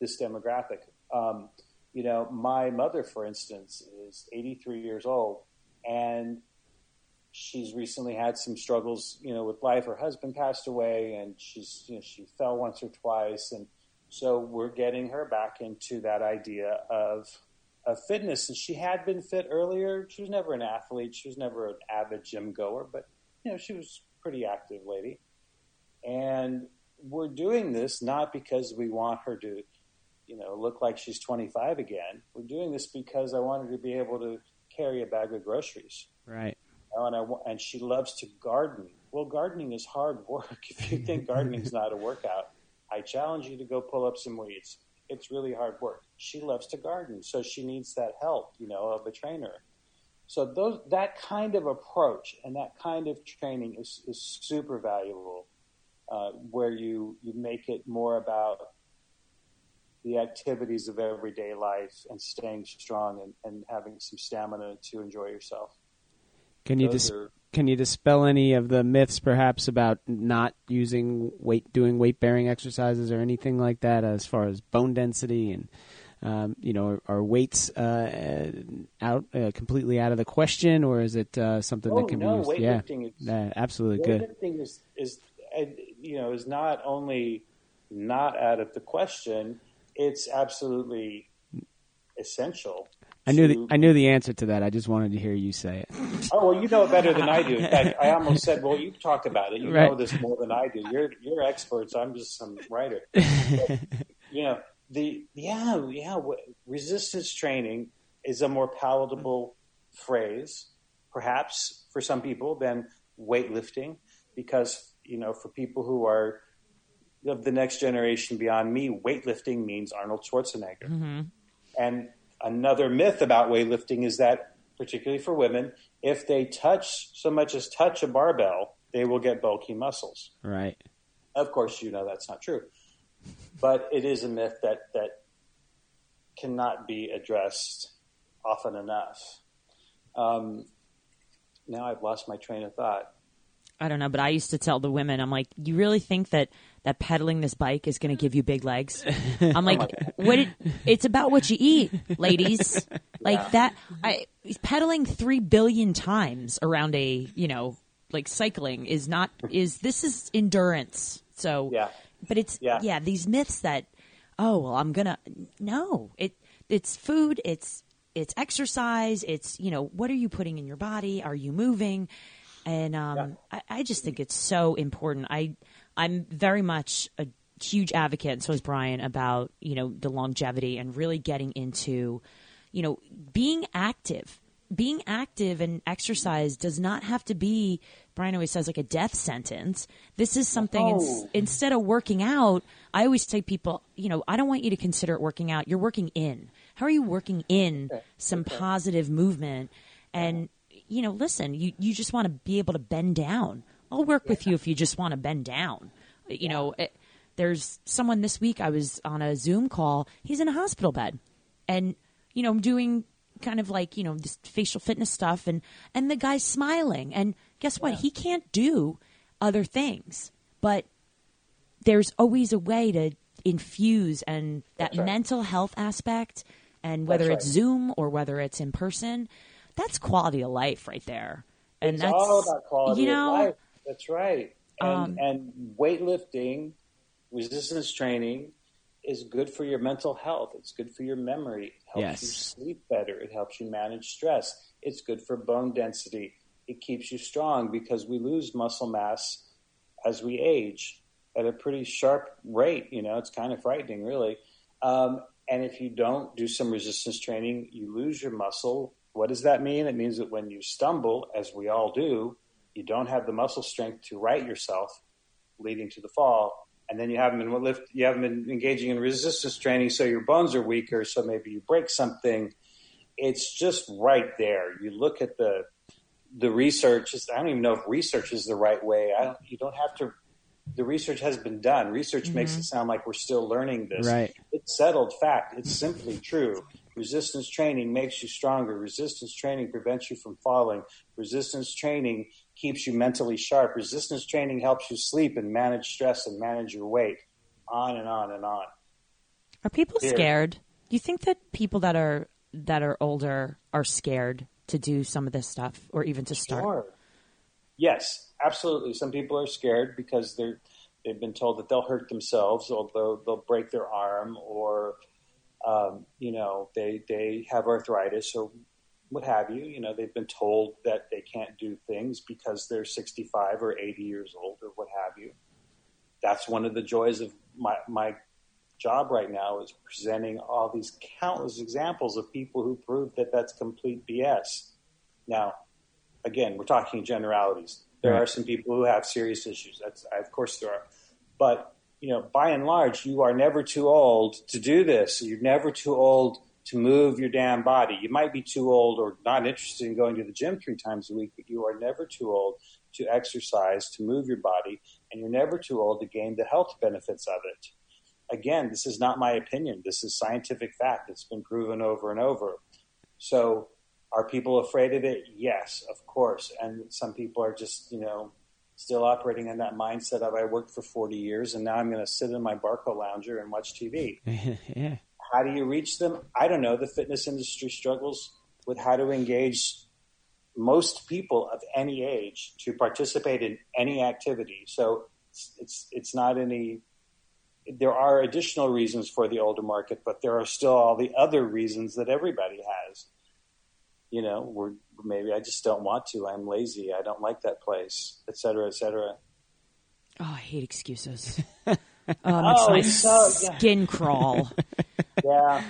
this demographic. Um, you know, my mother, for instance, is 83 years old and she's recently had some struggles, you know, with life. Her husband passed away, and she's, you know, she fell once or twice, and So we're getting her back into that idea of of fitness. And she had been fit earlier. She was never an athlete. She was never an avid gym goer, but you know, she was a pretty active lady. And we're doing this not because we want her to, you know, look like she's 25 again. We're doing this because I want her to be able to carry a bag of groceries. Right. You know, and I and she loves to garden. Well, gardening is hard work. If you think gardening is not a workout, I challenge you to go pull up some weeds. It's really hard work. She loves to garden, so she needs that help, you know, of a trainer. So those that kind of approach and that kind of training is, is super valuable, uh, where you you make it more about the activities of everyday life and staying strong and, and having some stamina to enjoy yourself. Can you are, can you dispel any of the myths, perhaps, about not using weight, doing weight bearing exercises or anything like that, as far as bone density and um, you know, are, are weights uh, out uh, completely out of the question, or is it uh, something oh, that can no, be used? Weightlifting yeah, is, absolutely weightlifting good. Thing is, is you know is not only not out of the question, it's absolutely essential. I knew the I knew the answer to that. I just wanted to hear you say it. Oh well, you know it better than I do. In fact, I almost said, "Well, you've talked about it. You right. know this more than I do. You're you're experts. I'm just some writer." But, you know the yeah yeah resistance training is a more palatable phrase, perhaps for some people than weightlifting, because you know for people who are of the next generation beyond me, weightlifting means Arnold Schwarzenegger. Mm-hmm. And another myth about weightlifting is that, particularly for women, if they touch so much as touch a barbell, they will get bulky muscles. Right. Of course, you know that's not true, but it is a myth that that cannot be addressed often enough. Um, now I've lost my train of thought. I don't know, but I used to tell the women, I'm like, you really think that that pedaling this bike is going to give you big legs? I'm like, what? It, it's about what you eat, ladies. Like yeah. that. I pedaling three billion times around a, you know, like cycling is not is this is endurance. So yeah, but it's yeah, yeah these myths that oh well I'm gonna no it it's food it's it's exercise it's you know what are you putting in your body are you moving and um, yeah. I, I, just think it's so important. I I'm very much a huge advocate, and so is Brian about you know the longevity and really getting into you know being active. Being active and exercise does not have to be. Brian always says like a death sentence. This is something oh. in, instead of working out. I always tell people, you know, I don't want you to consider it working out. You're working in. How are you working in okay. some okay. positive movement? And you know, listen, you, you just want to be able to bend down. I'll work with you if you just want to bend down. You know, it, eh, there's someone this week I was on a Zoom call. He's in a hospital bed, and you know, I'm doing kind of like you know this facial fitness stuff, and and the guy's smiling. And guess what? Yeah. He can't do other things, but there's always a way to infuse and that right. mental health aspect, and whether it's Zoom or whether it's in person that's quality of life right there. And it's that's all about quality you know, of life. That's right. And, um, and weightlifting, resistance training is good for your mental health. It's good for your memory. It helps yes. you sleep better. It helps you manage stress. It's good for bone density. It keeps you strong because we lose muscle mass as we age at a pretty sharp rate. You know, it's kind of frightening, really. Um, and if you don't do some resistance training, you lose your muscle what does that mean? It means that when you stumble, as we all do, you don't have the muscle strength to right yourself, leading to the fall. And then you haven't been lift, you haven't been engaging in resistance training, so your bones are weaker. So maybe you break something. It's just right there. You look at the the research. I don't even know if research is the right way. I don't, you don't have to. The research has been done. Research mm-hmm. makes it sound like we're still learning this. Right. It's settled fact. It's simply true. Resistance training makes you stronger. Resistance training prevents you from falling. Resistance training keeps you mentally sharp. Resistance training helps you sleep and manage stress and manage your weight. On and on and on. Are people Here. scared? Do you think that people that are that are older are scared to do some of this stuff or even to start? Sure. Yes, absolutely. Some people are scared because they're they've been told that they'll hurt themselves, although they'll break their arm, or um, you know they they have arthritis or what have you. You know they've been told that they can't do things because they're 65 or 80 years old or what have you. That's one of the joys of my my job right now is presenting all these countless examples of people who prove that that's complete BS. Now, again, we're talking generalities. There right. are some people who have serious issues. That's of course there are, but you know, by and large, you are never too old to do this. You're never too old to move your damn body. You might be too old or not interested in going to the gym three times a week, but you are never too old to exercise, to move your body, and you're never too old to gain the health benefits of it again, this is not my opinion. This is scientific fact. It's been proven over and over. So, are people afraid of it? Yes, of course. And some people are just, you know, still operating in that mindset of I worked for 40 years and now I'm going to sit in my Barcalounger and watch TV. yeah. How do you reach them? I don't know. The fitness industry struggles with how to engage most people of any age to participate in any activity. So it's it's, it's not any there are additional reasons for the older market, but there are still all the other reasons that everybody has. You know, we're maybe I just don't want to. I'm lazy. I don't like that place, et cetera, et cetera. Oh, I hate excuses. oh, makes oh, my so, yeah. skin crawl. yeah,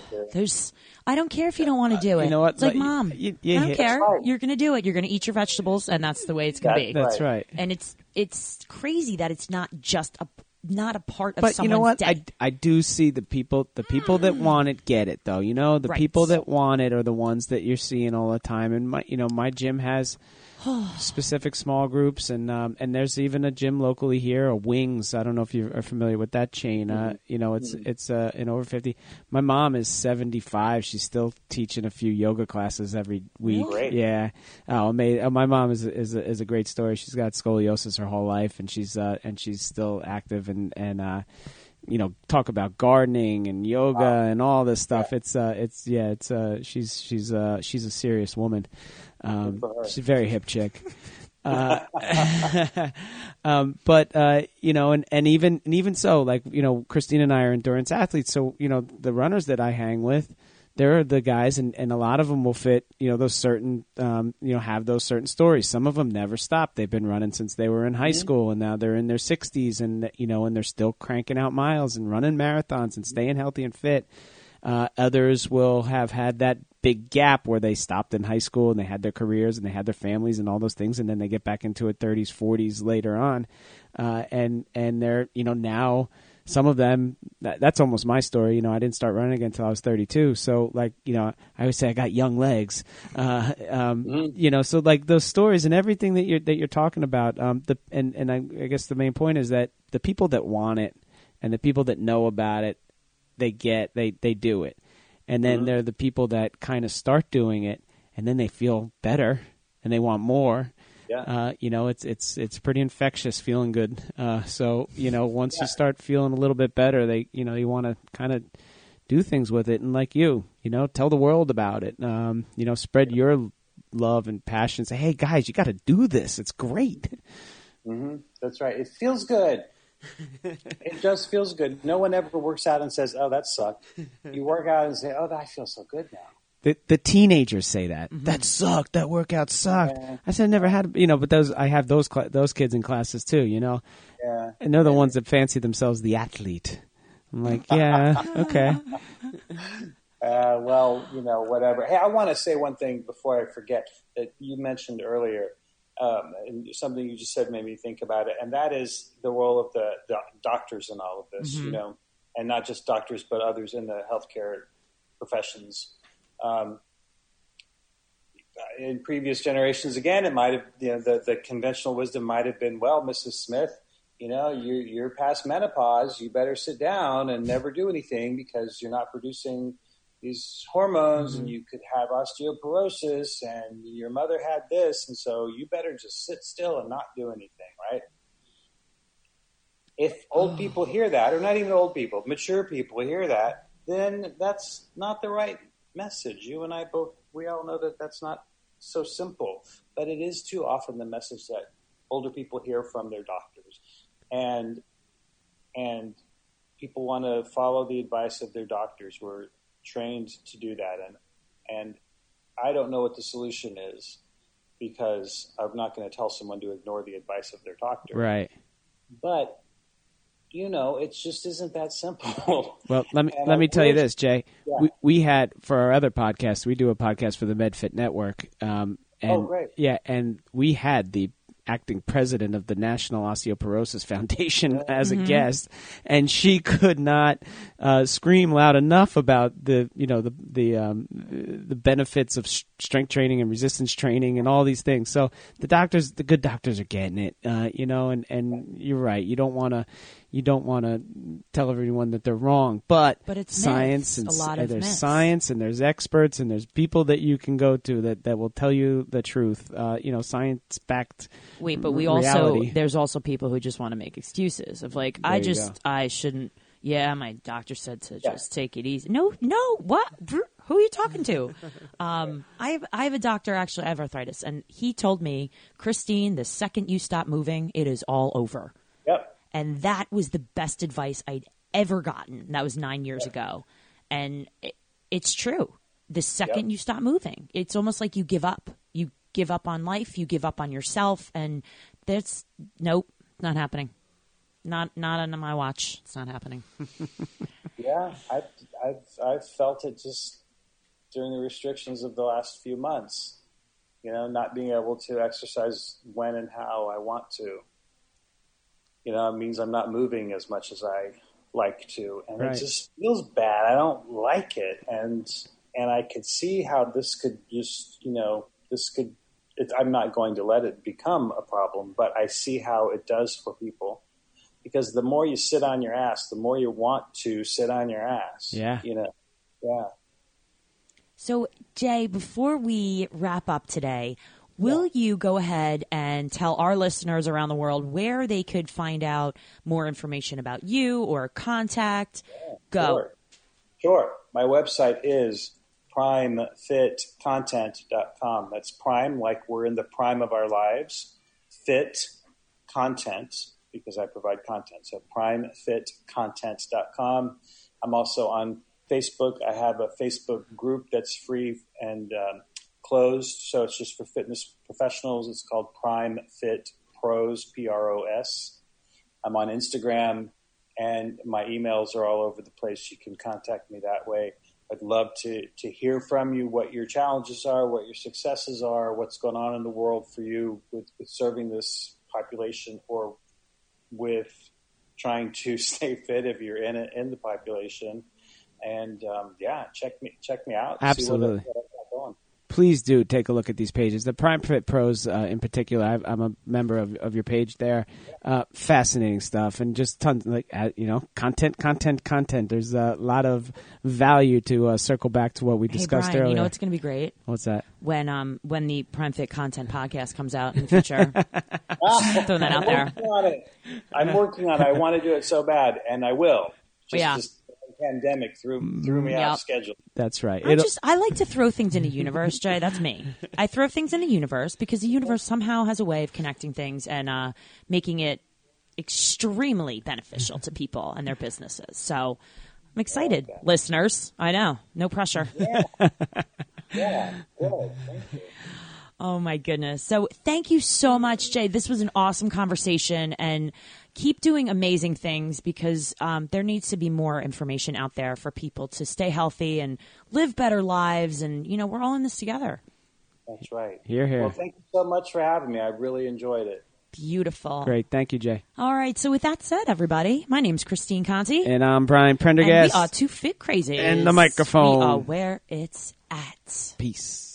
yeah, There's. I don't care if you don't want to do it. You know what? It's like, mom, you, you, I don't care. Right. You're going to do it. You're going to eat your vegetables, and that's the way it's going to be. That's right. And it's it's crazy that it's not just a not a part of but you know what day. I, I do see the people the people that mm. want it get it though you know the right. people that want it are the ones that you're seeing all the time and my you know my gym has specific small groups, and um, and there's even a gym locally here, a Wings. I don't know if you are familiar with that chain. Uh, mm-hmm. Uh, you know, it's mm-hmm. it's uh, in over fifty. My mom is seventy five. She's still teaching a few yoga classes every week. Great. Yeah. Oh, amazing. Oh, my mom is is a, is a great story. She's got scoliosis her whole life, and she's uh, and she's still active and and uh, you know talk about gardening and yoga wow. and all this stuff. Yeah. It's uh, it's yeah, it's uh, she's she's uh, she's a serious woman. Um, she's a very hip chick. Uh, um, but uh, you know, and, and even and even so, like you know, Christine and I are endurance athletes, so you know, the runners that I hang with, they're the guys, and, and a lot of them will fit, you know, those certain, um, you know, have those certain stories. Some of them never stop. They've been running since they were in high mm-hmm. school, and now they're in their sixties, and you know, and they're still cranking out miles and running marathons and staying healthy and fit. Uh, others will have had that big gap where they stopped in high school and they had their careers and they had their families and all those things, and then they get back into it 30s, 40s later on, uh, and and they're you know now some of them that, that's almost my story. You know i didn't start running again until i was 32 so like you know i always say i got young legs. Uh, um, mm-hmm. you know so like those stories and everything that you're that you're talking about um, the and and I, I guess the main point is that the people that want it and the people that know about it they get they they do it and then mm-hmm. they're the people that kind of start doing it, and then they feel better and they want more. Yeah. Uh, you know, it's it's it's pretty infectious, feeling good. Uh, so you know, once yeah. you start feeling a little bit better, they you know you want to kind of do things with it, and like you, you know, tell the world about it. Um, you know, spread your love and passion. Say, hey guys, you got to do this. It's great. Mm-hmm. That's right. It feels good it just feels good. No one ever works out and says, "Oh, that sucked." You work out and say, "Oh, I feel so good now." The the teenagers say that mm-hmm. that sucked. That workout sucked. Yeah. I said I never had you know, but those I have those cl- those kids in classes too. You know, yeah, and they're the yeah. ones that fancy themselves the athlete. I'm like, yeah, okay. Uh, well, you know, whatever. Hey, I want to say one thing before I forget that you mentioned earlier um, and something you just said made me think about it, and that is the role of the, the doctors in all of this, mm-hmm. you know, and not just doctors, but others in the healthcare professions. Um, in previous generations, again, it might have, you know, the, the conventional wisdom might have been, well, Mrs. Smith, you know, you're, you're past menopause. You better sit down and never do anything because you're not producing these hormones mm-hmm. and you could have osteoporosis and your mother had this and so you better just sit still and not do anything right if old oh. people hear that or not even old people mature people hear that then that's not the right message you and i both we all know that that's not so simple but it is too often the message that older people hear from their doctors and and people want to follow the advice of their doctors. We're trained to do that, and and I don't know what the solution is because I'm not going to tell someone to ignore the advice of their doctor. Right. But you know, it just isn't that simple. Well, let me And let me tell you this, Jay. Yeah. We we had for our other podcast, we do a podcast for the MedFit Network. Um, and, Oh, great. Yeah, and we had the acting president of the National Osteoporosis Foundation as a guest, and she could not uh, scream loud enough about the you know the the um, the benefits of s- strength training and resistance training and all these things. So the doctors, the good doctors, are getting it, uh, you know. And and you're right. You don't want to you don't want to tell everyone that they're wrong, but But it's science myths, and a lot of there's myths. science and there's experts and there's people that you can go to that, that will tell you the truth. Uh, you know, science backed. Wait, but we r- also there's also people who just want to make excuses of like I There you just go. I shouldn't. Yeah, my doctor said to Yeah. just take it easy. No, no, what? Who are you talking to? um, I have I have a doctor actually. I have arthritis, and he told me, Christine, the second you stop moving, it is all over. Yep. And that was the best advice I'd ever gotten. That was nine years ago. And it, it's true. The second Yep. you stop moving, it's almost like you give up. You give up on life, you give up on yourself, and that's nope, not happening. Not not on my watch. It's not happening. Yeah, I've, I've, I've felt it just during the restrictions of the last few months. You know, not being able to exercise when and how I want to. You know, it means I'm not moving as much as I like to, and Right. it just feels bad. I don't like it, and and I could see how this could just, you know, this could. It, I'm not going to let it become a problem, but I see how it does for people because the more you sit on your ass, the more you want to sit on your ass. Yeah. You know, yeah. So, Jay, before we wrap up today, will you go ahead and tell our listeners around the world where they could find out more information about you or contact? Go. Sure. Sure. My website is primefitcontent.com. That's prime, like we're in the prime of our lives. Fit content, because I provide content. So primefitcontent.com. I'm also on Facebook. I have a Facebook group that's free and um, closed. So it's just for fitness professionals. It's called Prime Fit Pros, P R O S. I'm on Instagram and my emails are all over the place. You can contact me that way. I'd love to, to hear from you what your challenges are, what your successes are, what's going on in the world for you with, with serving this population or with trying to stay fit if you're in it, in the population. And um, yeah, check me check me out. see what Absolutely. what I've got going. Please do take a look at these pages. The Prime Fit Pros, uh, in particular, I've, I'm a member of, of your page there. Uh, fascinating stuff, and just tons like uh, you know, content, content, content. There's a lot of value to uh, circle back to what we Hey, discussed Brian, earlier. you know what's going to be great? What's that? when um when the Prime Fit Content podcast comes out in the future. Throwing that out I'm there. working on it. I'm working on it. I want to do it so bad, and I will. Just, Yeah. just the pandemic threw threw me Yep. off schedule. That's right. I It'll- just I like to throw things in the universe, Jay. That's me. I throw things in the universe because the universe somehow has a way of connecting things and uh, making it extremely beneficial to people and their businesses. So I'm excited, listeners. I know, no pressure. Yeah, good. Thank you. Oh my goodness. So thank you so much, Jay. This was an awesome conversation and keep doing amazing things because um, there needs to be more information out there for people to stay healthy and live better lives. And, you know, we're all in this together. That's right. Hear, hear. Well, thank you so much for having me. I really enjoyed it. Beautiful. Great. Thank you, Jay. All right. So with that said, everybody, my name's Christine Conti. And I'm Brian and Pendergast. we are two fit crazy. And the microphone. We are where it's at. Peace.